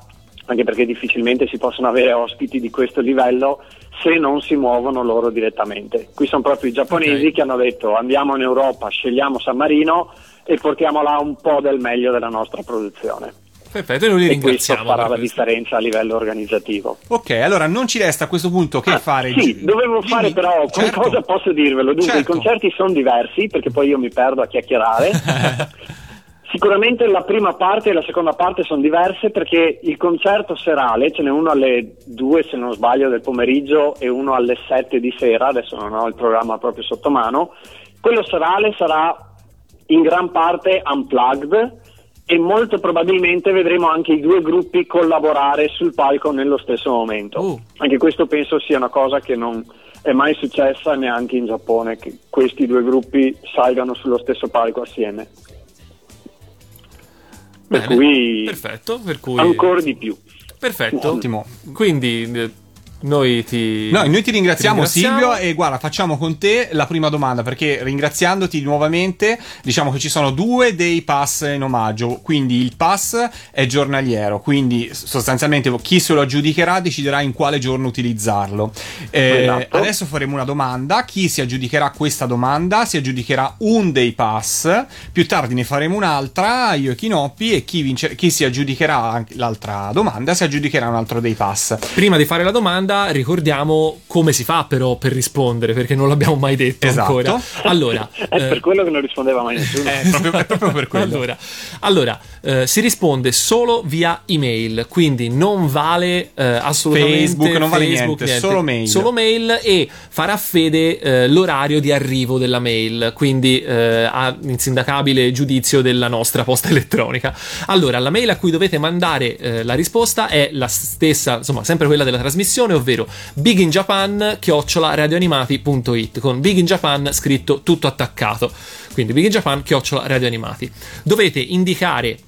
anche perché difficilmente si possono avere ospiti di questo livello se non si muovono loro direttamente. Qui sono proprio i giapponesi Ok. che hanno detto andiamo in Europa, scegliamo San Marino e portiamo là un po' del meglio della nostra produzione. Perfetto, e noi li E questo ringraziamo. farà la differenza a livello organizzativo. Ok, allora non ci resta a questo punto che Ah, fare. Sì, dovevo Dimmi. fare però Certo. qualcosa posso dirvelo. Dunque, Certo. i concerti sono diversi perché poi io mi perdo a chiacchierare. Sicuramente la prima parte e la seconda parte sono diverse perché il concerto serale, ce n'è uno alle 2 se non sbaglio del pomeriggio e uno alle 7 di sera, adesso non ho il programma proprio sotto mano, quello serale sarà in gran parte unplugged e molto probabilmente vedremo anche i due gruppi collaborare sul palco nello stesso momento. Oh. Anche questo penso sia una cosa che non è mai successa neanche in Giappone, che questi due gruppi salgano sullo stesso palco assieme. Per Bene, cui perfetto, per cui ancora di più. perfetto. Ottimo. Quindi eh, noi ti No, noi ti ringraziamo, ti ringraziamo. Silvio e guarda, facciamo con te la prima domanda perché ringraziandoti nuovamente diciamo che ci sono due dei pass in omaggio, quindi il pass è giornaliero, quindi sostanzialmente chi se lo aggiudicherà deciderà in quale giorno utilizzarlo. Eh, Esatto. Adesso faremo una domanda, chi si aggiudicherà questa domanda si aggiudicherà un dei pass, più tardi ne faremo un'altra, io e Chinoppi e chi, vince- chi si aggiudicherà l'altra domanda si aggiudicherà un altro dei pass. Prima di fare la domanda, ricordiamo come si fa però per rispondere, perché non l'abbiamo mai detto Esatto. ancora. Allora, È eh, per quello che non rispondeva mai nessuno. È proprio, è proprio per quello. Allora, allora, eh, si risponde solo via email, quindi non vale eh, assolutamente Facebook, non vale niente, solo mail. Solo mail e farà fede eh, l'orario di arrivo della mail, quindi eh, ha insindacabile giudizio della nostra posta elettronica. Allora, la mail a cui dovete mandare eh, la risposta è la stessa, insomma, sempre quella della trasmissione, ovvero biginjapan-radioanimati.it con Big in Japan scritto tutto attaccato. Quindi Big in Japan radioanimati. Dovete indicare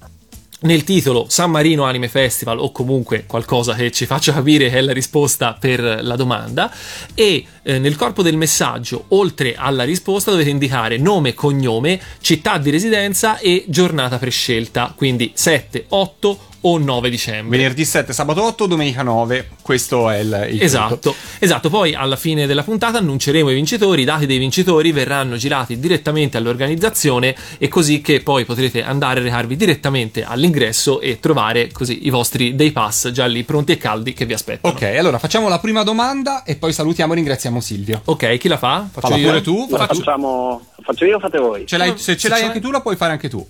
nel titolo San Marino Anime Festival o comunque qualcosa che ci faccia capire che è la risposta per la domanda e eh, nel corpo del messaggio oltre alla risposta dovete indicare nome, cognome, città di residenza e giornata prescelta, quindi 7, 8 o 9 dicembre. Venerdì 7, sabato 8, domenica 9. Questo è il, il punto. Esatto, esatto. Poi alla fine della puntata annunceremo i vincitori. I dati dei vincitori verranno girati direttamente all'organizzazione e così che poi potrete andare a recarvi direttamente all'ingresso e trovare così i vostri day pass già lì pronti e caldi che vi aspettano. Ok, allora facciamo la prima domanda e poi salutiamo e ringraziamo Silvio. Ok, chi la fa? Faccio Falla io. pure tu. La Faccio- facciamo, faccio io o fate voi? Ce l'hai- se ce l'hai anche tu, la puoi fare anche tu.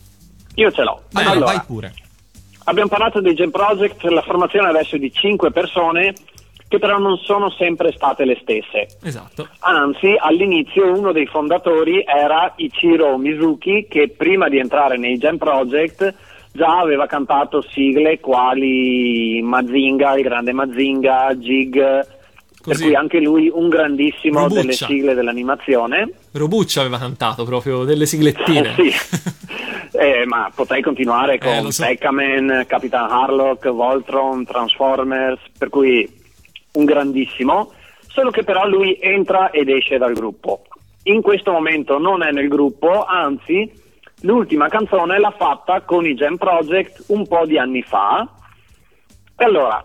Io ce l'ho. Allora, Allora, vai pure. Abbiamo parlato dei Gen Project, la formazione adesso è di 5 persone che però non sono sempre state le stesse. Esatto. Anzi, all'inizio uno dei fondatori era Ichiro Mizuki che prima di entrare nei Gen Project già aveva cantato sigle quali Mazinga, il grande Mazinga, Jig, per cui anche lui un grandissimo Robuccia. delle sigle dell'animazione. Robuccia aveva cantato proprio delle siglettine. Eh, sì. Eh, ma potrei continuare Eh, con lo so. Peckaman, Capitan Harlock, Voltron, Transformers, per cui un grandissimo, solo che però lui entra ed esce dal gruppo. In questo momento non è nel gruppo, anzi l'ultima canzone l'ha fatta con i Gem Project un po' di anni fa. E allora,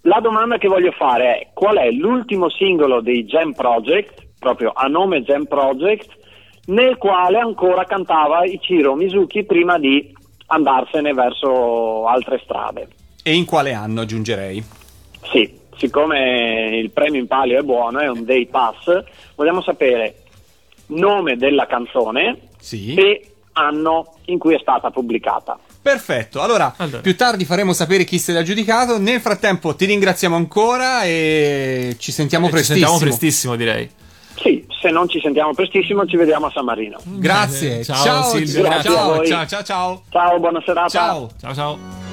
la domanda che voglio fare è qual è l'ultimo singolo dei Gem Project, proprio a nome Gem Project, nel quale ancora cantava Ichiro Mizuki prima di andarsene verso altre strade. E in quale anno aggiungerei? Sì, siccome il premio in palio è buono, è un day pass, vogliamo sapere nome della canzone sì. e anno in cui è stata pubblicata. Perfetto, allora, allora, più tardi faremo sapere chi se l'ha giudicato. Nel frattempo ti ringraziamo ancora e ci sentiamo e prestissimo. Ci sentiamo prestissimo direi. Sì, se non ci sentiamo prestissimo ci vediamo a San Marino. Grazie, ciao, ciao Silvio, ciao, ciao, ciao, ciao, ciao. Ciao, buona serata. Ciao, ciao, ciao.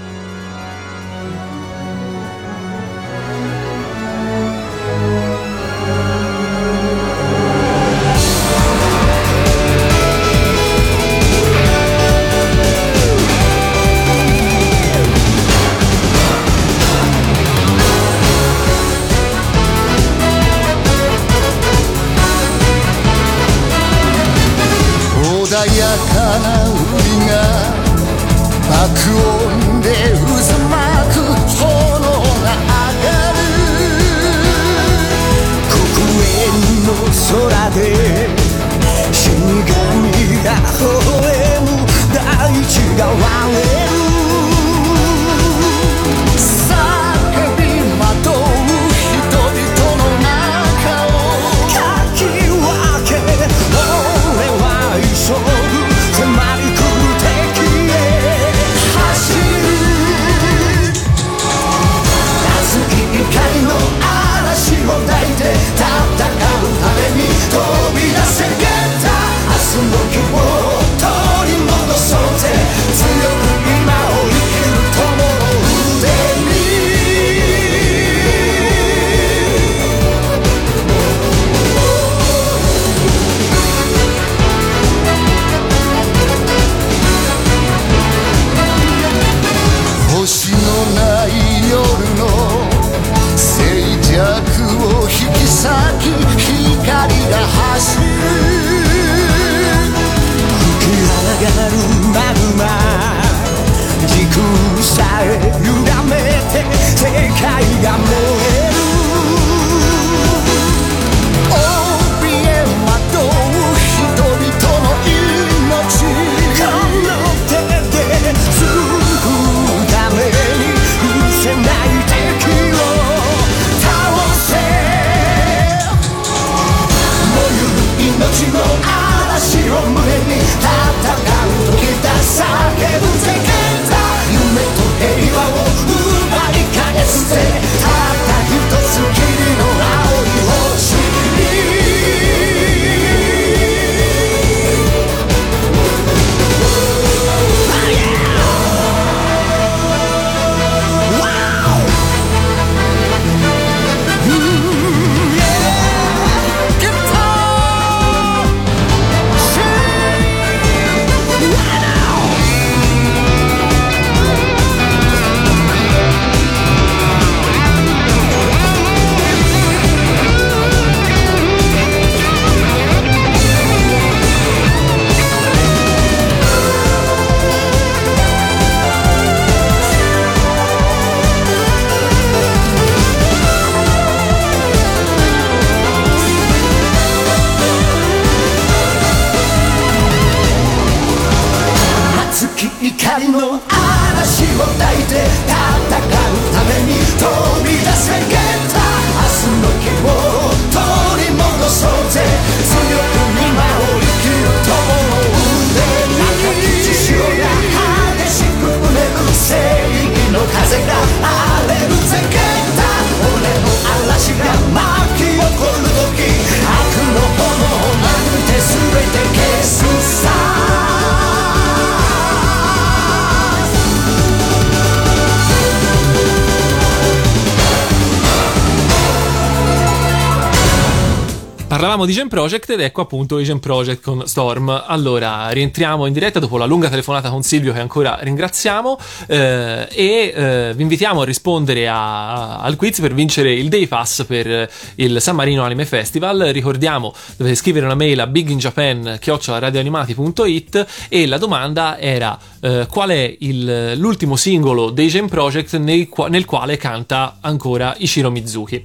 di Gen Project ed ecco appunto Gen Project con Storm. Allora, rientriamo in diretta dopo la lunga telefonata con Silvio che ancora ringraziamo eh, e eh, vi invitiamo a rispondere a, al quiz per vincere il Day Pass per il San Marino Anime Festival. Ricordiamo, dovete scrivere una mail a biginjapan.it e la domanda era eh, qual è il, l'ultimo singolo dei Gen Project nel, nel, quale canta ancora Ishiro Mizuki.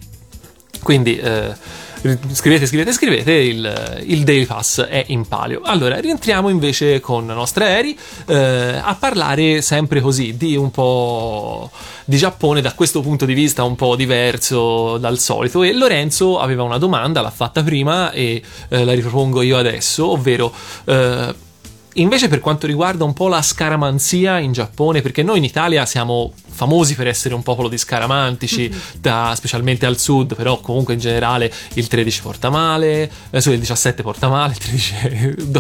Quindi eh, scrivete, scrivete, scrivete, il, il, Daily Pass è in palio. Allora, rientriamo invece con la nostra Eri eh, a parlare sempre così di un po' di Giappone da questo punto di vista un po' diverso dal solito e Lorenzo aveva una domanda, l'ha fatta prima e eh, la ripropongo io adesso, ovvero... Eh, invece per quanto riguarda un po' la scaramanzia in Giappone, perché noi in Italia siamo famosi per essere un popolo di scaramantici, da- specialmente al sud, però comunque in generale il 13 porta male, eh, il 17 porta male, il 13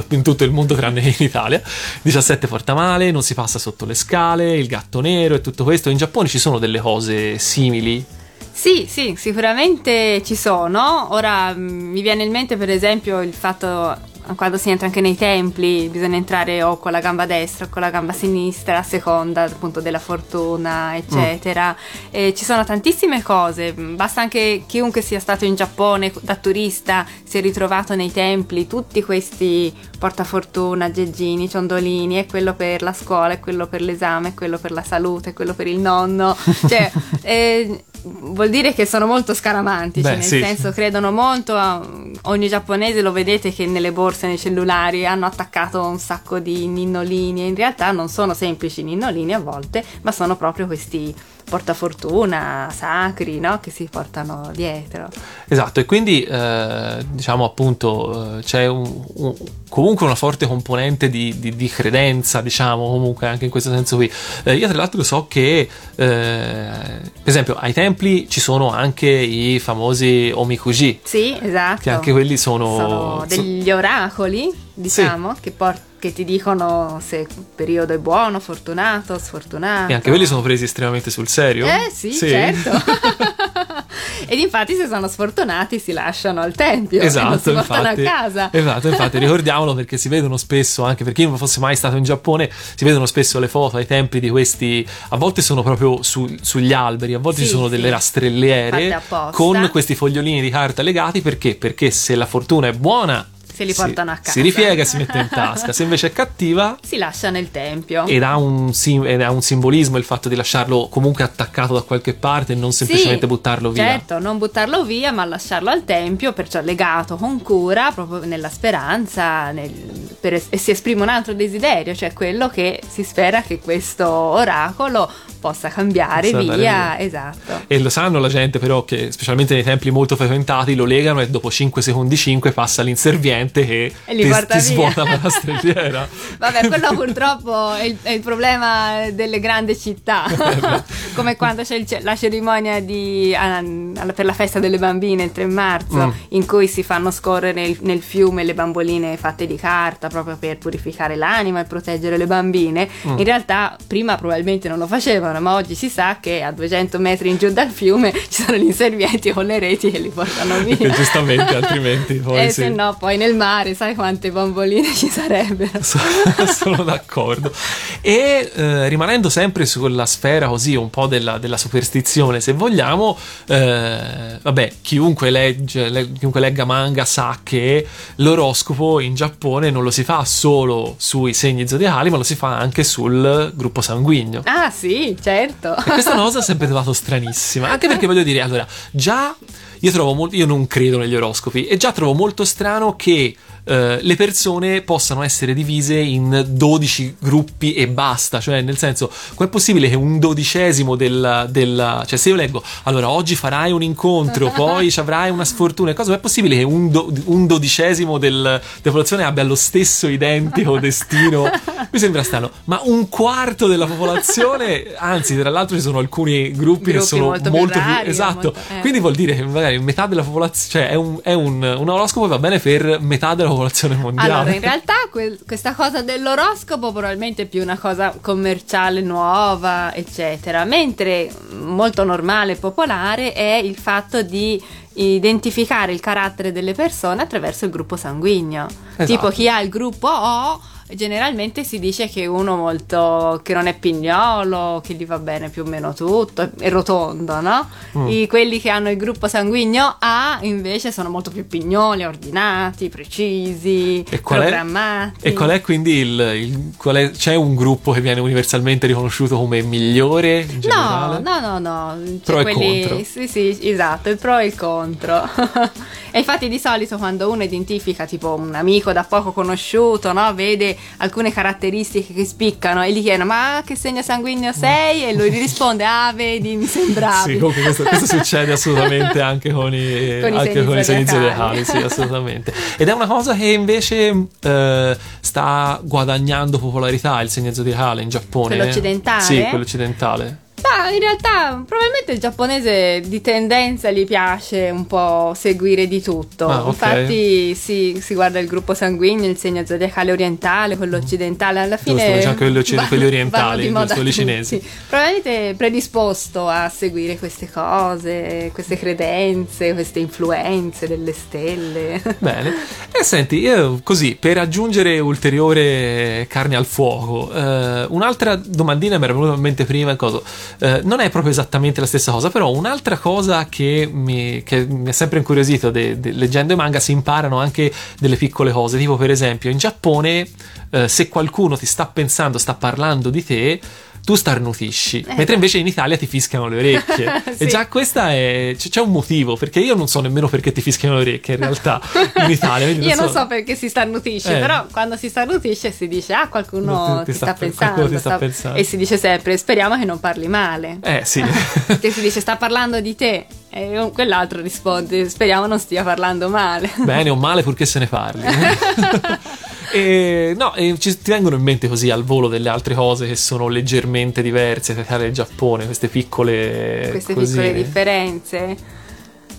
in tutto il mondo tranne che in Italia, il 17 porta male, non si passa sotto le scale, il gatto nero e tutto questo. In Giappone ci sono delle cose simili? Sì, sì, sicuramente ci sono. Ora mh, mi viene in mente per esempio il fatto quando si entra anche nei templi bisogna entrare o con la gamba destra o con la gamba sinistra a seconda appunto della fortuna eccetera. E ci sono tantissime cose. Basta anche chiunque sia stato in Giappone da turista si è ritrovato nei templi tutti questi portafortuna geggini ciondolini e quello per la scuola e quello per l'esame e quello per la salute e quello per il nonno cioè eh, vuol dire che sono molto scaramantici Beh, nel sì. senso credono molto a- ogni giapponese lo vedete che nelle borse nei cellulari hanno attaccato un sacco di ninnolini e in realtà non sono semplici ninnolini a volte ma sono proprio questi portafortuna sacri no? che si portano dietro Esatto, e quindi eh, diciamo appunto eh, c'è un- un- comunque una forte componente di, di- di credenza, diciamo comunque anche in questo senso qui. Eh, io tra l'altro so che eh, per esempio ai templi ci sono anche i famosi omikuji, sì esatto che anche quelli sono... sono degli oracoli diciamo che, por- che ti dicono se il periodo è buono fortunato sfortunato E anche quelli sono presi estremamente sul serio? Eh sì, certo. Ed infatti se sono sfortunati si lasciano al tempio e non Esatto, si portano infatti, a casa. esatto, infatti ricordiamolo perché si vedono spesso, anche per chi non fosse mai stato in Giappone, si vedono spesso le foto ai templi di questi, a volte sono proprio su- sugli alberi, a volte Sì, ci sono sì. delle rastrelliere con questi fogliolini di carta legati perché? Perché se la fortuna è buona Se li portano a casa. si ripiega e si mette in tasca, se invece è cattiva Si lascia nel tempio. ed ha, un sim- ed ha un simbolismo il fatto di lasciarlo comunque attaccato da qualche parte e non semplicemente Sì, buttarlo via. Certo, non buttarlo via, ma lasciarlo al tempio, perciò legato con cura, proprio nella speranza, nel- es- e si esprime un altro desiderio, cioè quello che si spera che questo oracolo possa cambiare Possa via. Esatto. E lo sanno la gente però che specialmente nei templi molto frequentati lo legano e dopo 5 secondi 5 passa l'inserviente che E li ti, porta ti via. svuota la rastrelliera. Vabbè, quello purtroppo è il, è il problema delle grandi città. Come quando c'è il la cerimonia di, alla- per la festa delle bambine il 3 marzo, Mm. in cui si fanno scorrere nel, nel fiume le bamboline fatte di carta proprio per purificare l'anima e proteggere le bambine. Mm. In realtà, prima probabilmente non lo facevano, ma oggi si sa che a 200 metri in giù dal fiume ci sono gli inservienti con le reti che li portano via. Perché giustamente altrimenti poi e sì. se no, poi nel mare, sai quante bamboline ci sarebbero. So- Sono d'accordo. E eh, rimanendo sempre sulla sfera così un po' della, della superstizione, se vogliamo, eh, vabbè, chiunque, legge, le- chiunque legga manga sa che l'oroscopo in Giappone non lo si fa solo sui segni zodiacali, ma lo si fa anche sul gruppo sanguigno. Ah sì, certo. E questa cosa ho sempre trovato stranissima. Anche perché voglio dire, allora, già io trovo molto. Io non credo negli oroscopi. E già trovo molto strano che. Eh, le persone possano essere divise in 12 gruppi e basta, cioè nel senso, com'è possibile che un dodicesimo del, del- cioè se io leggo, allora oggi farai un incontro, poi ci avrai una sfortuna, e cosa, com'è possibile che un, do- un dodicesimo del- della popolazione abbia lo stesso identico destino? Mi sembra strano, ma un quarto della popolazione, anzi tra l'altro ci sono alcuni gruppi, che Gruppi sono molto molto, più più, rari, esatto, molto- eh. quindi vuol dire che magari metà della popolazione, cioè è un, è un, un oroscopo che va bene per metà della popolazione mondiale. Allora, in realtà que- questa cosa dell'oroscopo probabilmente è più una cosa commerciale nuova, eccetera, mentre molto normale e popolare è il fatto di identificare il carattere delle persone attraverso il gruppo sanguigno. Esatto. Tipo chi ha il gruppo O generalmente si dice che uno molto che non è pignolo, che gli va bene più o meno tutto, è- è rotondo, no? Mm. I- quelli che hanno il gruppo sanguigno A invece sono molto più pignoli, ordinati, precisi, E qual, è, programmati. e qual è quindi il, il- qual è- c'è un gruppo che viene universalmente riconosciuto come migliore in No, generale? no, no, no. Pro e quelli- contro. Sì, sì, esatto, il pro e il contro. E infatti di solito quando uno identifica tipo un amico da poco conosciuto, no? vede alcune caratteristiche che spiccano e gli chiedono ma che segno sanguigno sei? E lui gli risponde ah vedi mi sembravi. Sì, comunque questo, questo succede assolutamente anche con i, Con i anche segni con i segni zodiacali. zodiacali, sì, assolutamente. Ed è una cosa che invece eh, sta guadagnando popolarità il segno zodiacale in Giappone. Quello occidentale? Sì, quello occidentale. Ma in realtà probabilmente il giapponese di tendenza gli piace un po' seguire di tutto. Ah, ok. Infatti si, si guarda il gruppo sanguigno, il segno zodiacale orientale, quello occidentale, alla fine... Giusto, c'è anche quelli occ- vanno- quelli orientali, giusto, quelli cinesi. Probabilmente predisposto a seguire queste cose, queste credenze, queste influenze delle stelle. Bene. E senti, io così, per aggiungere ulteriore carne al fuoco, eh, un'altra domandina mi era venuta in mente prima, cosa, eh, non è proprio esattamente la stessa cosa, però un'altra cosa che mi, che mi è sempre incuriosito, de- de- leggendo i manga si imparano anche delle piccole cose, tipo per esempio in Giappone eh, se qualcuno ti sta pensando, sta parlando di te, tu starnutisci, mentre invece in Italia ti fischiano le orecchie. E Sì. già questa è. c- C'è un motivo, perché io non so nemmeno perché ti fischiano le orecchie in realtà in Italia. Io non so perché si starnutisce, Eh. però quando si starnutisce si dice ah qualcuno Ti- ti, ti sta, sta- pensando, qualcuno ti sta sta- pensando. e si dice sempre speriamo che non parli male. Eh sì. Che si dice sta parlando di te e quell'altro risponde speriamo non stia parlando male. Bene o male purché se ne parli. e, no, e ci ti vengono in mente così al volo delle altre cose che sono leggermente diverse tra e Giappone, queste piccole Queste cosine. piccole differenze.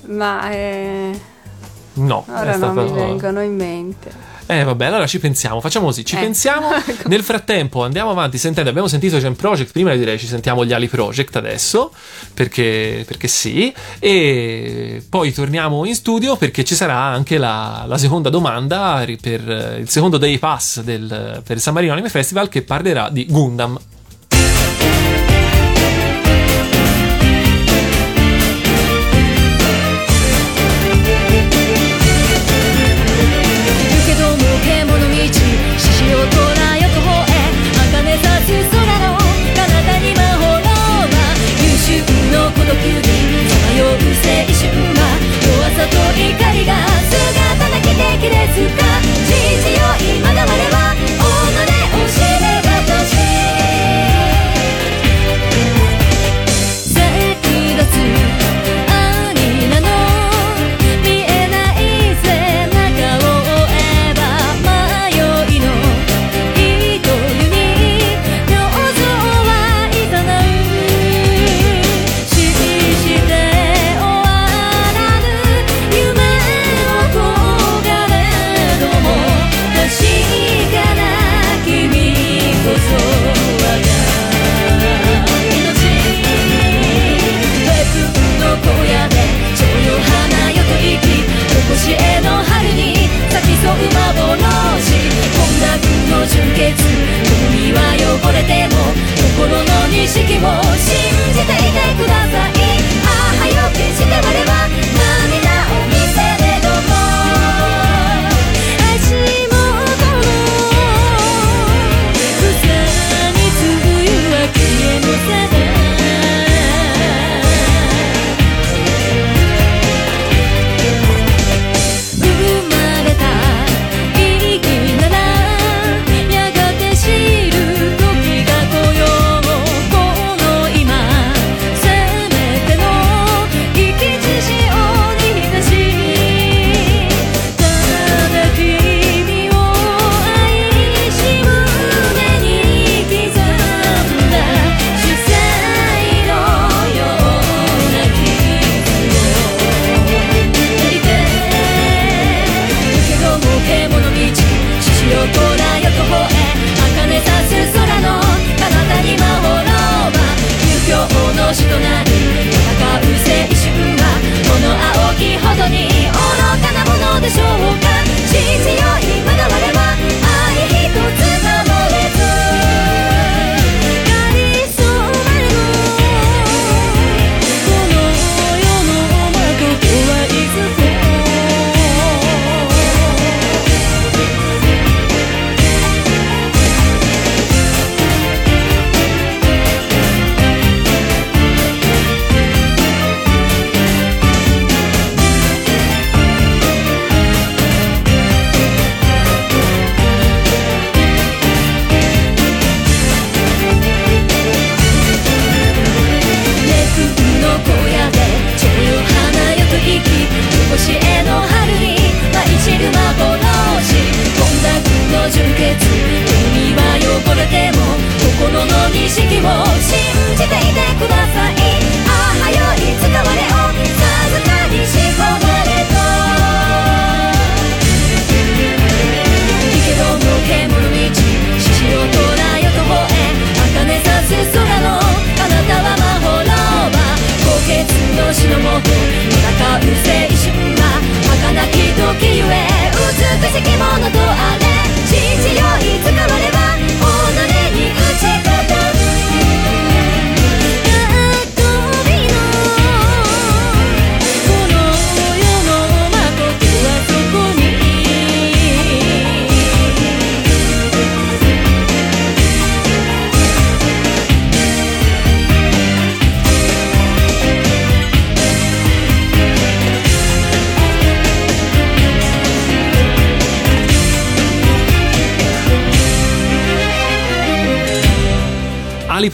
Ma eh, No, è ora non stata- mi vengono in mente. Eh vabbè, allora ci pensiamo, facciamo così, ci Eh. pensiamo. Nel frattempo andiamo avanti sentendo, abbiamo sentito Gen Project, prima io direi ci sentiamo gli Ali Project adesso, perché, perché sì, e poi torniamo in studio perché ci sarà anche la, la seconda domanda per il secondo day pass del, per il San Marino Anime Festival che parlerà di Gundam.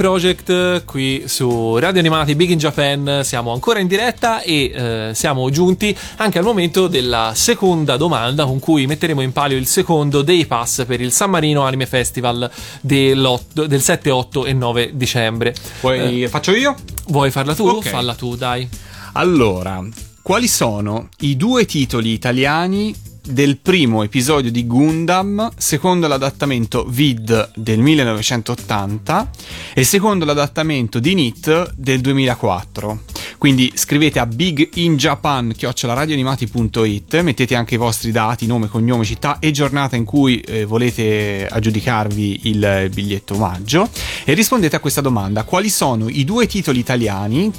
Project qui su Radio Animati Big in Japan siamo ancora in diretta e eh, siamo giunti anche al momento della seconda domanda con cui metteremo in palio il secondo dei pass per il San Marino Anime Festival del 7, 8 e 9 dicembre. Poi faccio io? Vuoi farla tu? Ok. Falla tu, dai. Allora, quali sono i due titoli italiani del primo episodio di Gundam secondo l'adattamento Vid del 1980 e secondo l'adattamento di NIT del 2004? Quindi scrivete a biginjapan.radioanimati.it, mettete anche i vostri dati, nome, cognome, città e giornata in cui eh, volete aggiudicarvi il biglietto omaggio e rispondete a questa domanda. Quali sono i due titoli italiani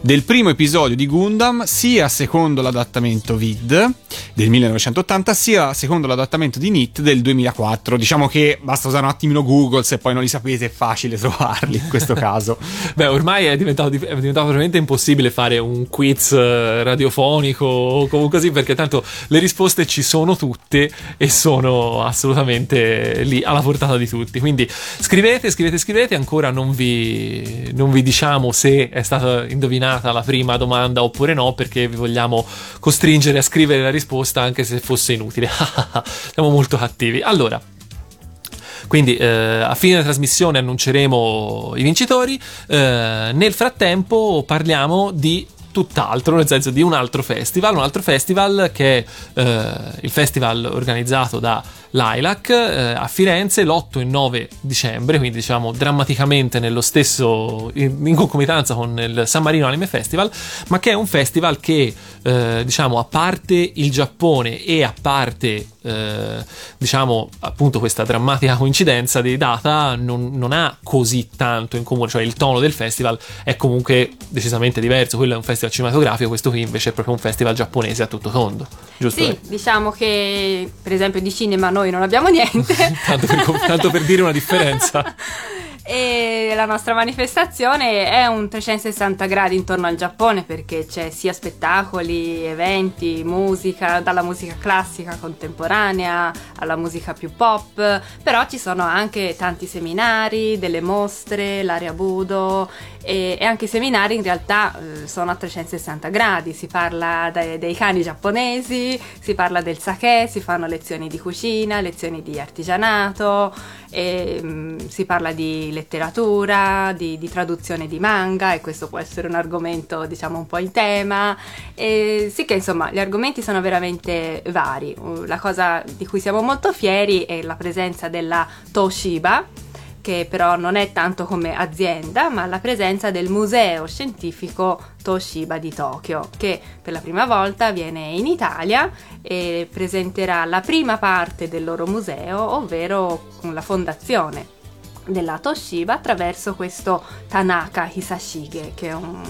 del primo episodio di Gundam, sia secondo l'adattamento Vid del 1980, sia secondo l'adattamento di NIT del 2004? Diciamo che basta usare un attimino Google, se poi non li sapete è facile trovarli in questo caso. Beh, ormai è diventato, è diventato veramente impossibile fare un quiz eh, radiofonico o comunque così, perché tanto le risposte ci sono tutte e sono assolutamente lì alla portata di tutti. Quindi scrivete, scrivete, scrivete. Ancora non vi, non vi diciamo se è stata indovinata la prima domanda oppure no, perché vi vogliamo costringere a scrivere la risposta anche se fosse inutile. Siamo molto cattivi. Allora. Quindi eh, a fine della trasmissione annunceremo i vincitori. Eh, nel frattempo parliamo di tutt'altro, nel senso di un altro festival, un altro festival che è eh, il festival organizzato da Lilac eh, a Firenze l'8 e 9 dicembre, quindi diciamo drammaticamente nello stesso in, in concomitanza con il San Marino Anime Festival, ma che è un festival che eh, diciamo a parte il Giappone e a parte eh, diciamo appunto questa drammatica coincidenza di data non, non ha così tanto in comune, cioè il tono del festival è comunque decisamente diverso, quello è un festival cinematografico, questo qui invece è proprio un festival giapponese a tutto tondo, giusto? Sì, diciamo che per esempio di cinema noi non abbiamo niente. tanto, per, tanto per dire una differenza. E la nostra manifestazione è un 360 gradi intorno al Giappone perché c'è sia spettacoli, eventi, musica, dalla musica classica contemporanea alla musica più pop, però ci sono anche tanti seminari, delle mostre, l'area Budo e, e anche i seminari in realtà eh, sono a 360 gradi, si parla dai, dei cani giapponesi, si parla del sake, si fanno lezioni di cucina, lezioni di artigianato, e, mm, si parla di letteratura, di, di traduzione di manga e questo può essere un argomento diciamo un po' in tema. E sì che insomma gli argomenti sono veramente vari. La cosa di cui siamo molto fieri è la presenza della Toshiba che però non è tanto come azienda, ma la presenza del Museo Scientifico Toshiba di Tokyo, che per la prima volta viene in Italia e presenterà la prima parte del loro museo, ovvero la fondazione della Toshiba attraverso questo Tanaka Hisashige, che è un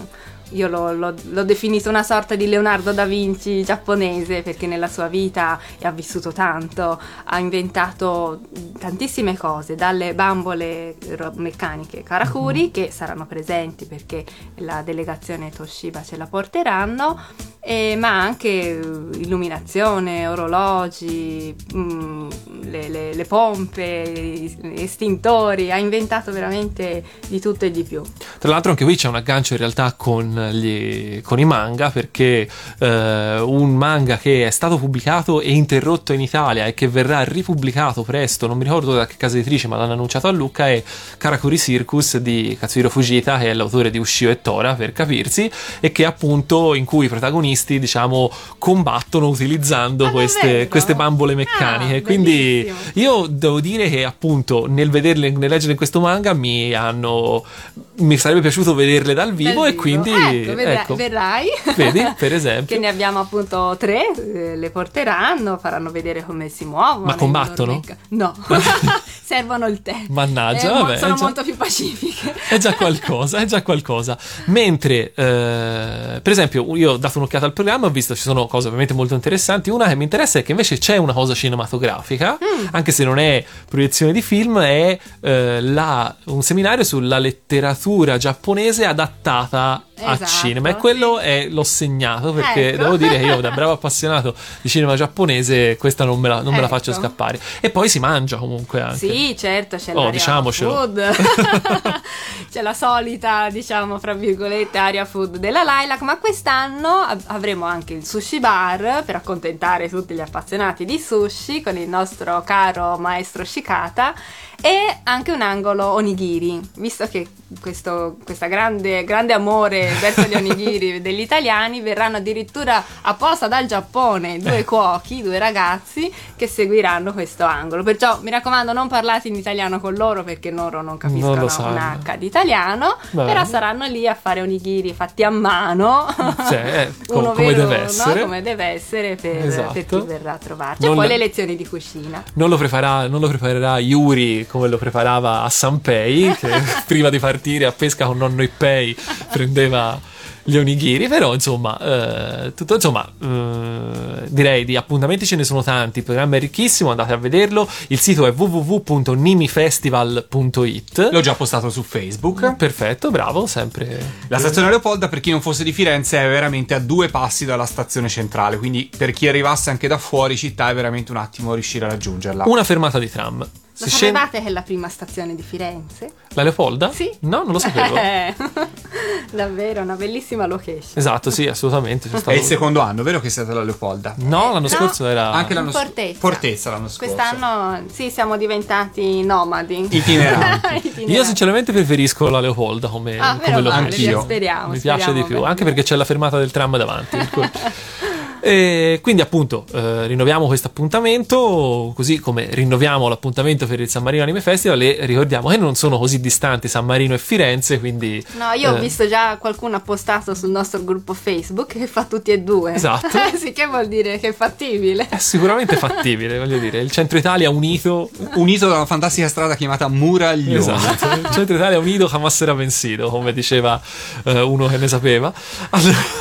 io l'ho, l'ho- l'ho definito una sorta di Leonardo da Vinci giapponese perché nella sua vita ha vissuto tanto, ha inventato tantissime cose, dalle bambole meccaniche Karakuri che saranno presenti perché la delegazione Toshiba ce la porteranno, e- ma anche eh, illuminazione, orologi, mm, le, le- le pompe, estintori, ha inventato veramente di tutto e di più. Tra l'altro anche qui c'è un aggancio in realtà con, gli- con i manga perché eh, un manga che è stato pubblicato e interrotto in Italia e che verrà ripubblicato presto, non mi ricordo da che casa editrice ma l'hanno annunciato a Lucca, è Karakuri Circus di Katsuhiro Fujita che è l'autore di Ushio e Tora per capirsi e che appunto in cui i protagonisti diciamo combattono utilizzando Ah, queste, queste bambole meccaniche Ah, quindi bellissimo. io devo dire che appunto nel vederle nel leggere questo manga mi hanno mi sarebbe piaciuto vederle dal vivo Dal e quindi ecco, vedrai, ecco. verrai. Vedi, per esempio. che ne abbiamo appunto tre, eh, le porteranno, faranno vedere come si muovono. Ma combattono? No, servono il tè. Mannaggia, Eh, vabbè, sono già- molto più pacifiche. è già qualcosa, è già qualcosa. Mentre, eh, per esempio, io ho dato un'occhiata al programma ho visto ci sono cose ovviamente molto interessanti. Una che mi interessa è che invece c'è una cosa cinematografica, Mm. anche se non è proiezione di film, è eh, la- un seminario sulla letteratura giapponese adattata a Esatto, cinema. E quello è, l'ho segnato perché Ecco. devo dire che io, da bravo appassionato di cinema giapponese, questa non me la, non me la Ecco. faccio scappare. E poi si mangia comunque anche. Sì, certo, c'è Oh, diciamocelo. food. c'è la solita, diciamo, fra virgolette, area food della Lilac, ma quest'anno avremo anche il sushi bar per accontentare tutti gli appassionati di sushi con il nostro caro maestro Shikata e anche un angolo onigiri, visto che questo questa grande, grande amore verso gli onigiri degli italiani verranno addirittura apposta dal Giappone due cuochi, due ragazzi che seguiranno questo angolo. Perciò mi raccomando, non parlate in italiano con loro perché loro non capiscono Non un. H di italiano, Bene. però saranno lì a fare onigiri fatti a mano. Sì, eh, com- Uno come vero, deve no? essere. Come deve essere per, Esatto. per chi verrà a trovarci. Non- E poi le lezioni di cucina. Non lo, preparerà, non lo preparerà Yuri come lo preparava a Sanpei, che prima di partire a pesca con nonno Ippei prendeva gli onigiri, però insomma, eh, tutto insomma, eh, direi di appuntamenti ce ne sono tanti, il programma è ricchissimo, andate a vederlo, il sito è www.nimifestival.it. L'ho già postato su Facebook. Perfetto, bravo, sempre. La stazione Leopolda, per chi non fosse di Firenze, è veramente a due passi dalla stazione centrale. Quindi, per chi arrivasse anche da fuori città, è veramente un attimo riuscire a raggiungerla. Una fermata di tram. Lo Si scende- sapevate che è la prima stazione di Firenze? La Leopolda? Sì. No, non lo sapevo. Davvero, una bellissima location. esatto, sì, assolutamente. È stato- il secondo anno, vero che siete alla Leopolda? No, l'anno No. scorso era. Anche l'anno scorso. Fortezza. Fortezza l'anno scorso. Quest'anno sì, siamo diventati nomadi. Itineranti. Itineranti. Io sinceramente preferisco la Leopolda come, Ah, come meno male, Anch'io. speriamo. Mi piace speriamo di più, anche perché c'è la fermata del tram davanti. E quindi appunto eh, rinnoviamo questo appuntamento, così come rinnoviamo l'appuntamento per il San Marino Anime Festival e ricordiamo che non sono così distanti San Marino e Firenze, quindi... No, io ho eh, visto già qualcuno ha postato sul nostro gruppo Facebook che fa tutti e due. Esatto. sì, che vuol dire che è fattibile. È sicuramente fattibile, voglio dire, il centro Italia unito... Unito da una fantastica strada chiamata Muraglione. Esatto, il centro Italia unito jamás será vencido, come diceva eh, uno che ne sapeva.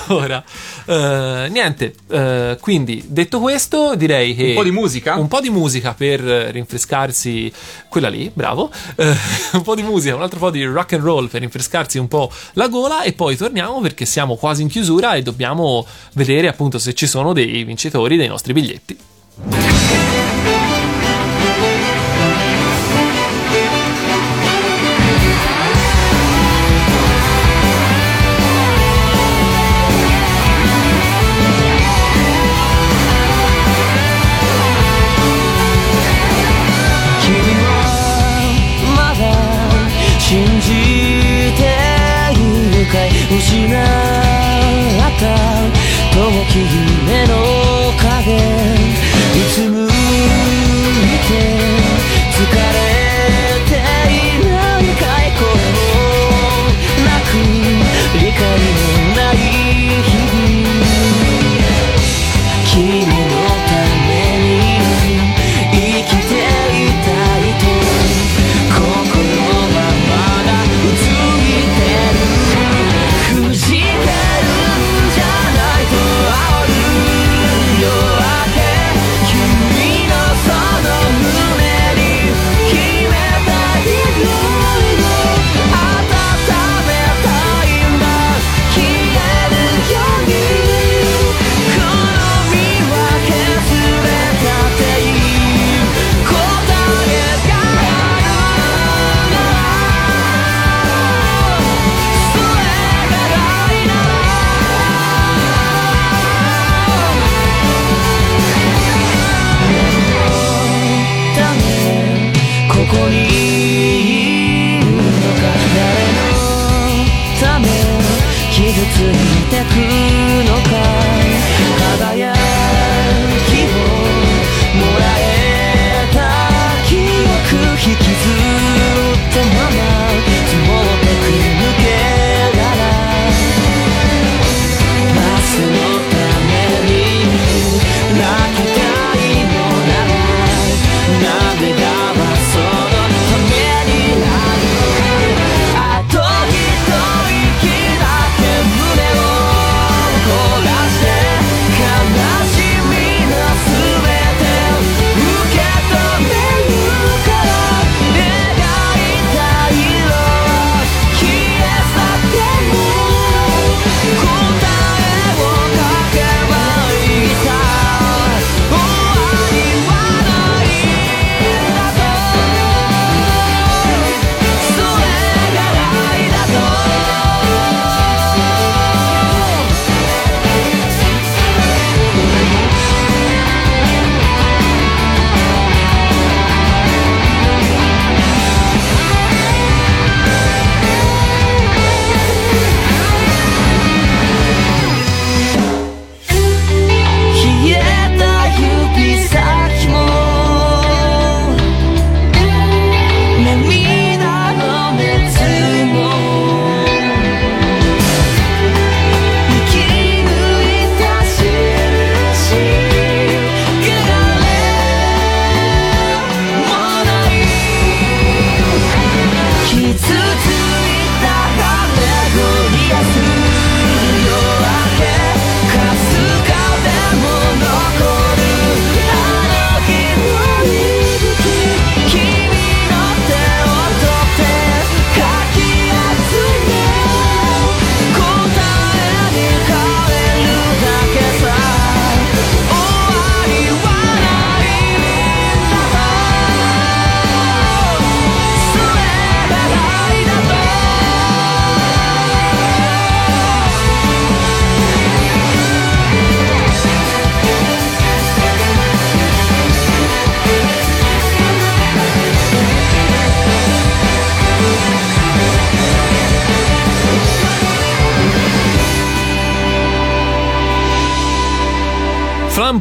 Allora, eh, niente, eh, quindi detto questo, direi che Un po' di musica? un po' di musica per rinfrescarsi, quella lì, bravo, eh, un po' di musica, un altro po' di rock and roll per rinfrescarsi un po' la gola e poi torniamo perché siamo quasi in chiusura e dobbiamo vedere appunto se ci sono dei vincitori dei nostri biglietti. 失った遠き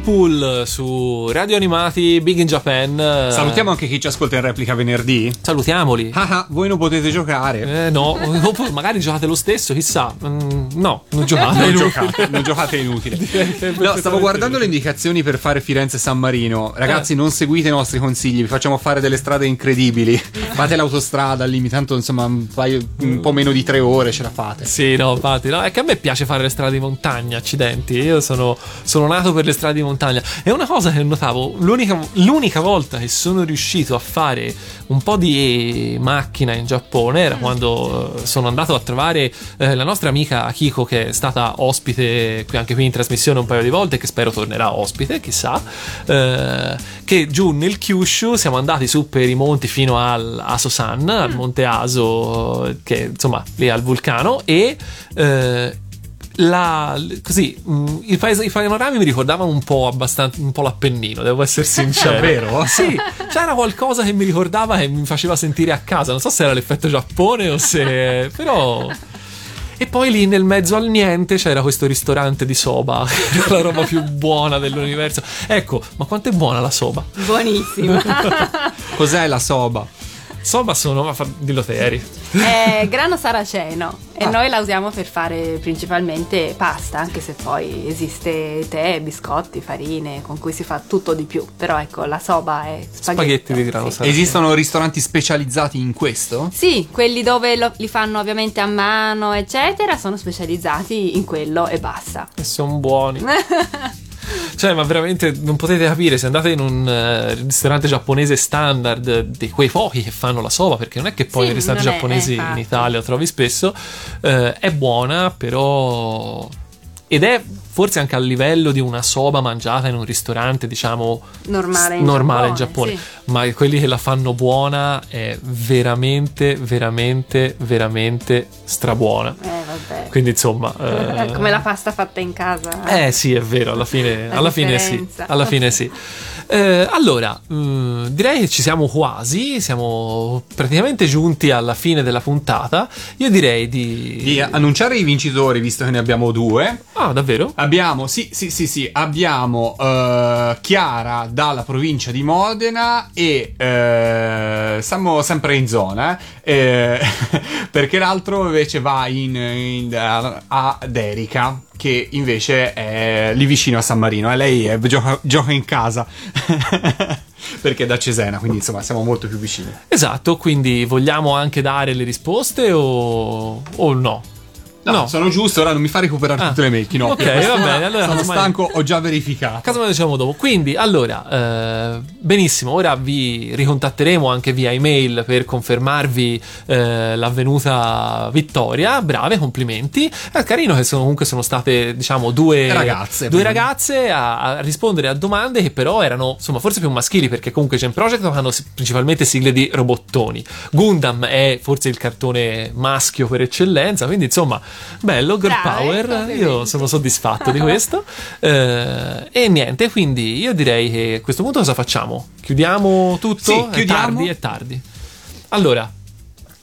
Clampool su Radio Animati Big in Japan. Eh, Salutiamo anche chi ci ascolta in replica venerdì. Salutiamoli. Ah ah, voi non potete giocare. Eh, no, oppure magari giocate lo stesso, chissà. Mm, no, non giocate. Non giocate, non giocate inutile. No, stavo guardando le indicazioni per fare Firenze-San Marino. Ragazzi, non seguite i nostri consigli, vi facciamo fare delle strade incredibili. Fate l'autostrada lì, tanto insomma un, paio- un po' meno di tre ore ce la fate. Sì, no, infatti, no, è che a me piace fare le strade di montagna, accidenti. Io sono, sono nato per le strade di montagna. E una cosa che notavo, l'unica, l'unica volta che sono riuscito a fare un po' di macchina in Giappone era quando eh, sono andato a trovare eh, la nostra amica Akiko, che è stata ospite qui, anche qui in trasmissione un paio di volte, che spero tornerà ospite, chissà. eh, che giù nel Kyushu siamo andati su per i monti fino al Aso-san, al monte Aso, che insomma lì al vulcano, e eh, la, così mh, i, paes- i panorami mi ricordavano un po' abbastanza un po' l'Appennino, devo essere sincero. Davvero? Sì, c'era qualcosa che mi ricordava e mi faceva sentire a casa. Non so se era l'effetto Giappone o se. però. E poi lì nel mezzo al niente c'era questo ristorante di soba, che era la roba più buona dell'universo. Ecco, ma quanto è buona la soba? Buonissima. Cos'è la soba? Soba sono, ma fa, dillo te eri. È grano saraceno e noi la usiamo per fare principalmente pasta, anche se poi esiste tè, biscotti, farine con cui si fa tutto di più. Però ecco, la soba è spaghetti. Spaghetti di grano sì. saraceno. Esistono ristoranti specializzati in questo? Sì, quelli dove lo- li fanno ovviamente a mano, eccetera, sono specializzati in quello e basta. E sono buoni. Cioè, ma veramente non potete capire se andate in un eh, ristorante giapponese standard di quei pochi che fanno la soba, perché non è che poi Sì, nei ristoranti è- giapponesi eh, in. Italia lo trovi spesso. eh, è buona, però. Ed è forse anche a livello di una soba mangiata in un ristorante, diciamo, Normale in normale in Giappone, Giappone. Ma quelli che la fanno buona è veramente, veramente, veramente strabuona. Eh, vabbè. Quindi, insomma. eh, Come la pasta fatta in casa. eh sì, è vero, alla fine, La alla fine sì. Alla fine sì. Eh, allora, mm, direi che ci siamo quasi, siamo praticamente giunti alla fine della puntata. Io direi di... Di annunciare i vincitori, visto che ne abbiamo due. Ah, davvero? Abbiamo, sì, sì, sì, sì, abbiamo eh, Chiara dalla provincia di Modena e eh, siamo sempre in zona, eh, eh, perché l'altro invece va in, in- a- ad Erika, che invece è lì vicino a San Marino, e lei è- gioca, gioca in casa, perché è da Cesena, quindi insomma siamo molto più vicini. Esatto, quindi vogliamo anche dare le risposte o, o no? No, sono giusto, ora non mi fa recuperare Ah. tutte le no. Ok, va bene, allora sono ormai- stanco, ho già verificato. Caso me lo diciamo dopo. Quindi, allora, eh, benissimo, ora vi ricontatteremo anche via email per confermarvi eh, l'avvenuta vittoria. Brave, complimenti. È carino che sono, comunque sono state, diciamo, due Ragazze, due ragazze a, a rispondere a domande che però erano, insomma, forse più maschili perché comunque Gen Project hanno si- principalmente sigle di robottoni. Gundam è forse il cartone maschio per eccellenza, quindi insomma, bello, girl Brave, power. Io sono soddisfatto di questo. Eh, e niente, quindi io direi che a questo punto cosa facciamo? Chiudiamo tutto? Sì, È chiudiamo. tardi, è tardi. Allora,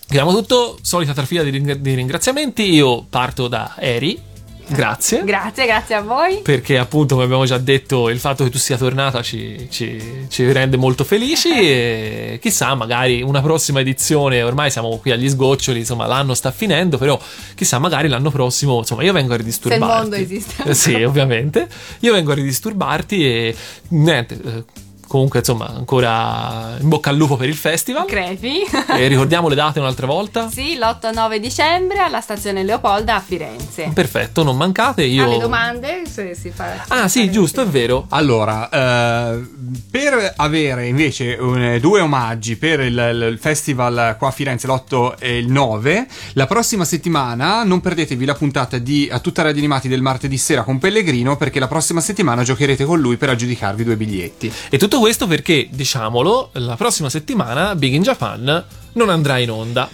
chiudiamo tutto. Solita trafila di ringraziamenti. Io parto da Eri. Grazie. Grazie, grazie a voi. perché appunto, come abbiamo già detto, il fatto che tu sia tornata ci, ci- ci rende molto felici e chissà, magari una prossima edizione, ormai siamo qui agli sgoccioli, insomma l'anno sta finendo, però chissà, magari l'anno prossimo, insomma io vengo a ridisturbarti. Se il mondo esiste. Sì, ovviamente. Io vengo a ridisturbarti e niente, eh, comunque insomma ancora in bocca al lupo per il festival. Crepi. E ricordiamo le date un'altra volta. Sì, l'8-9 dicembre alla stazione Leopolda a Firenze. Perfetto, non mancate. Io... Alle domande se si fa. Ah sì, giusto, è vero. Allora, eh, per avere invece un- due omaggi per il, il festival qua a Firenze l'8 e il 9, la prossima settimana non perdetevi la puntata di A tutta Radio Animati del martedì sera con Pellegrino perché la prossima settimana giocherete con lui per aggiudicarvi due biglietti. E tutto questo perché, diciamolo, la prossima settimana Big in Japan non andrà in onda.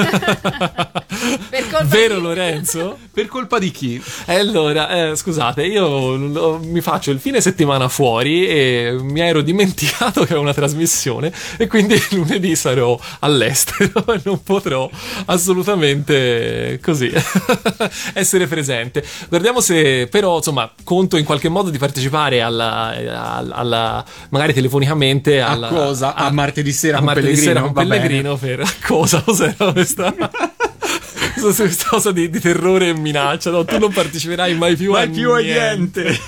Per colpa Vero di- Lorenzo? Per colpa di chi? E allora, eh, scusate, io lo- mi faccio il fine settimana fuori e mi ero dimenticato che avevo una trasmissione e quindi lunedì sarò all'estero e non potrò assolutamente così essere presente. Guardiamo se però, insomma, conto in qualche modo di partecipare alla, alla- alla- magari telefonicamente alla, A cosa? A martedì sera a con martedì Pellegrino? sera con bene. Pellegrino per cosa cos'era questa questa cosa di, di terrore e minaccia no, tu non parteciperai mai più Mai a più a niente.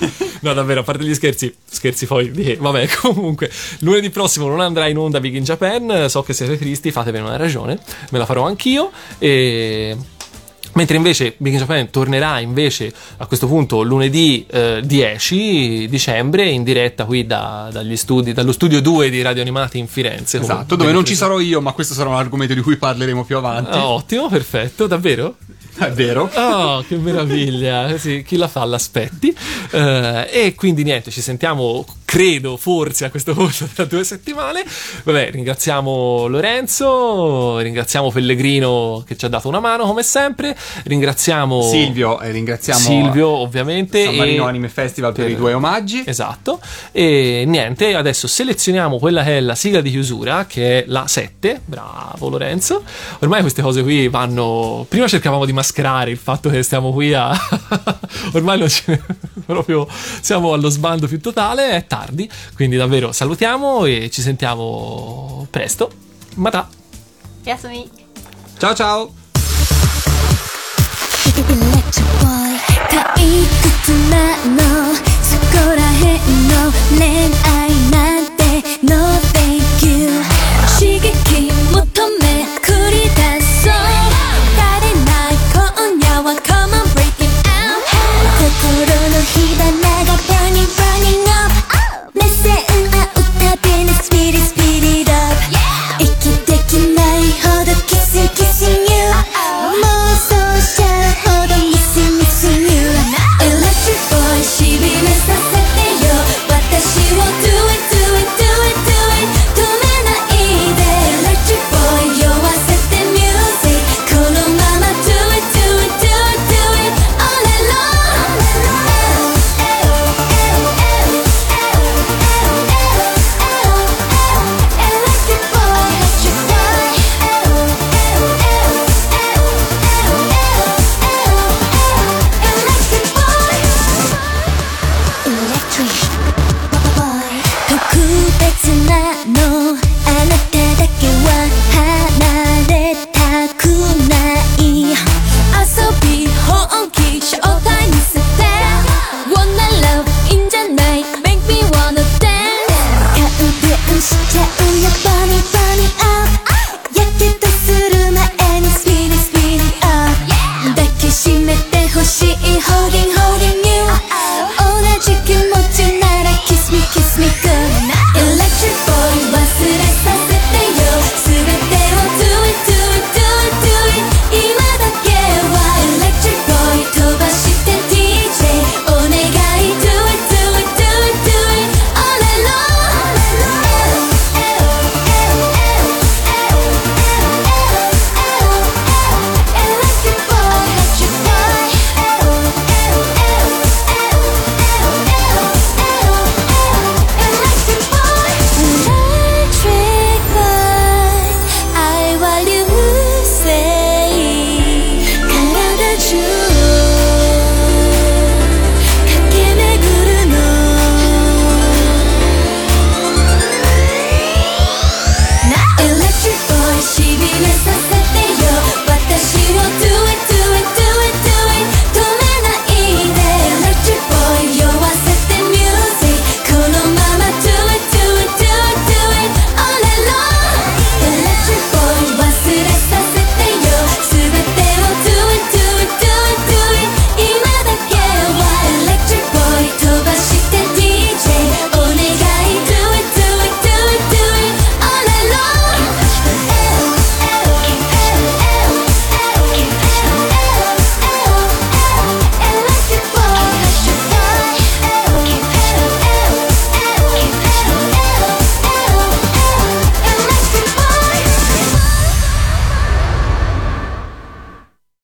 no davvero a parte gli scherzi scherzi poi di- vabbè comunque lunedì prossimo non andrà in onda Big in Japan so che siete tristi fatevene una ragione me la farò anch'io e Mentre invece Big Japan tornerà invece a questo punto lunedì eh, 10 dicembre in diretta qui da- dagli studi, dallo studio 2 di Radio Animati in Firenze. Esatto, dove non ci sarò io, ma questo sarà un argomento di cui parleremo più avanti. Ah, ottimo, perfetto, davvero? È vero. Oh, che meraviglia! Sì, chi la fa l'aspetti. Eh, e quindi niente, ci sentiamo, credo, forse a questo punto tra due settimane. Vabbè, ringraziamo Lorenzo, ringraziamo Pellegrino che ci ha dato una mano come sempre, ringraziamo Silvio, e ringraziamo Silvio ovviamente. San Marino e- Anime Festival per, per- i due omaggi. Esatto. E niente, adesso selezioniamo quella che è la sigla di chiusura, che è la 7. Bravo Lorenzo. Ormai queste cose qui vanno. Prima cercavamo di mascherare il fatto che stiamo qui a. Ormai non ce- proprio siamo allo sbando più totale. È tardi tardi. Quindi davvero salutiamo e ci sentiamo presto. Mata! Yasumi! Ciao ciao! 刺激求め繰り出そう speed it, speed it up yeah. kissing, kissing you. More so missing, missing you. Electric boy, she be missing.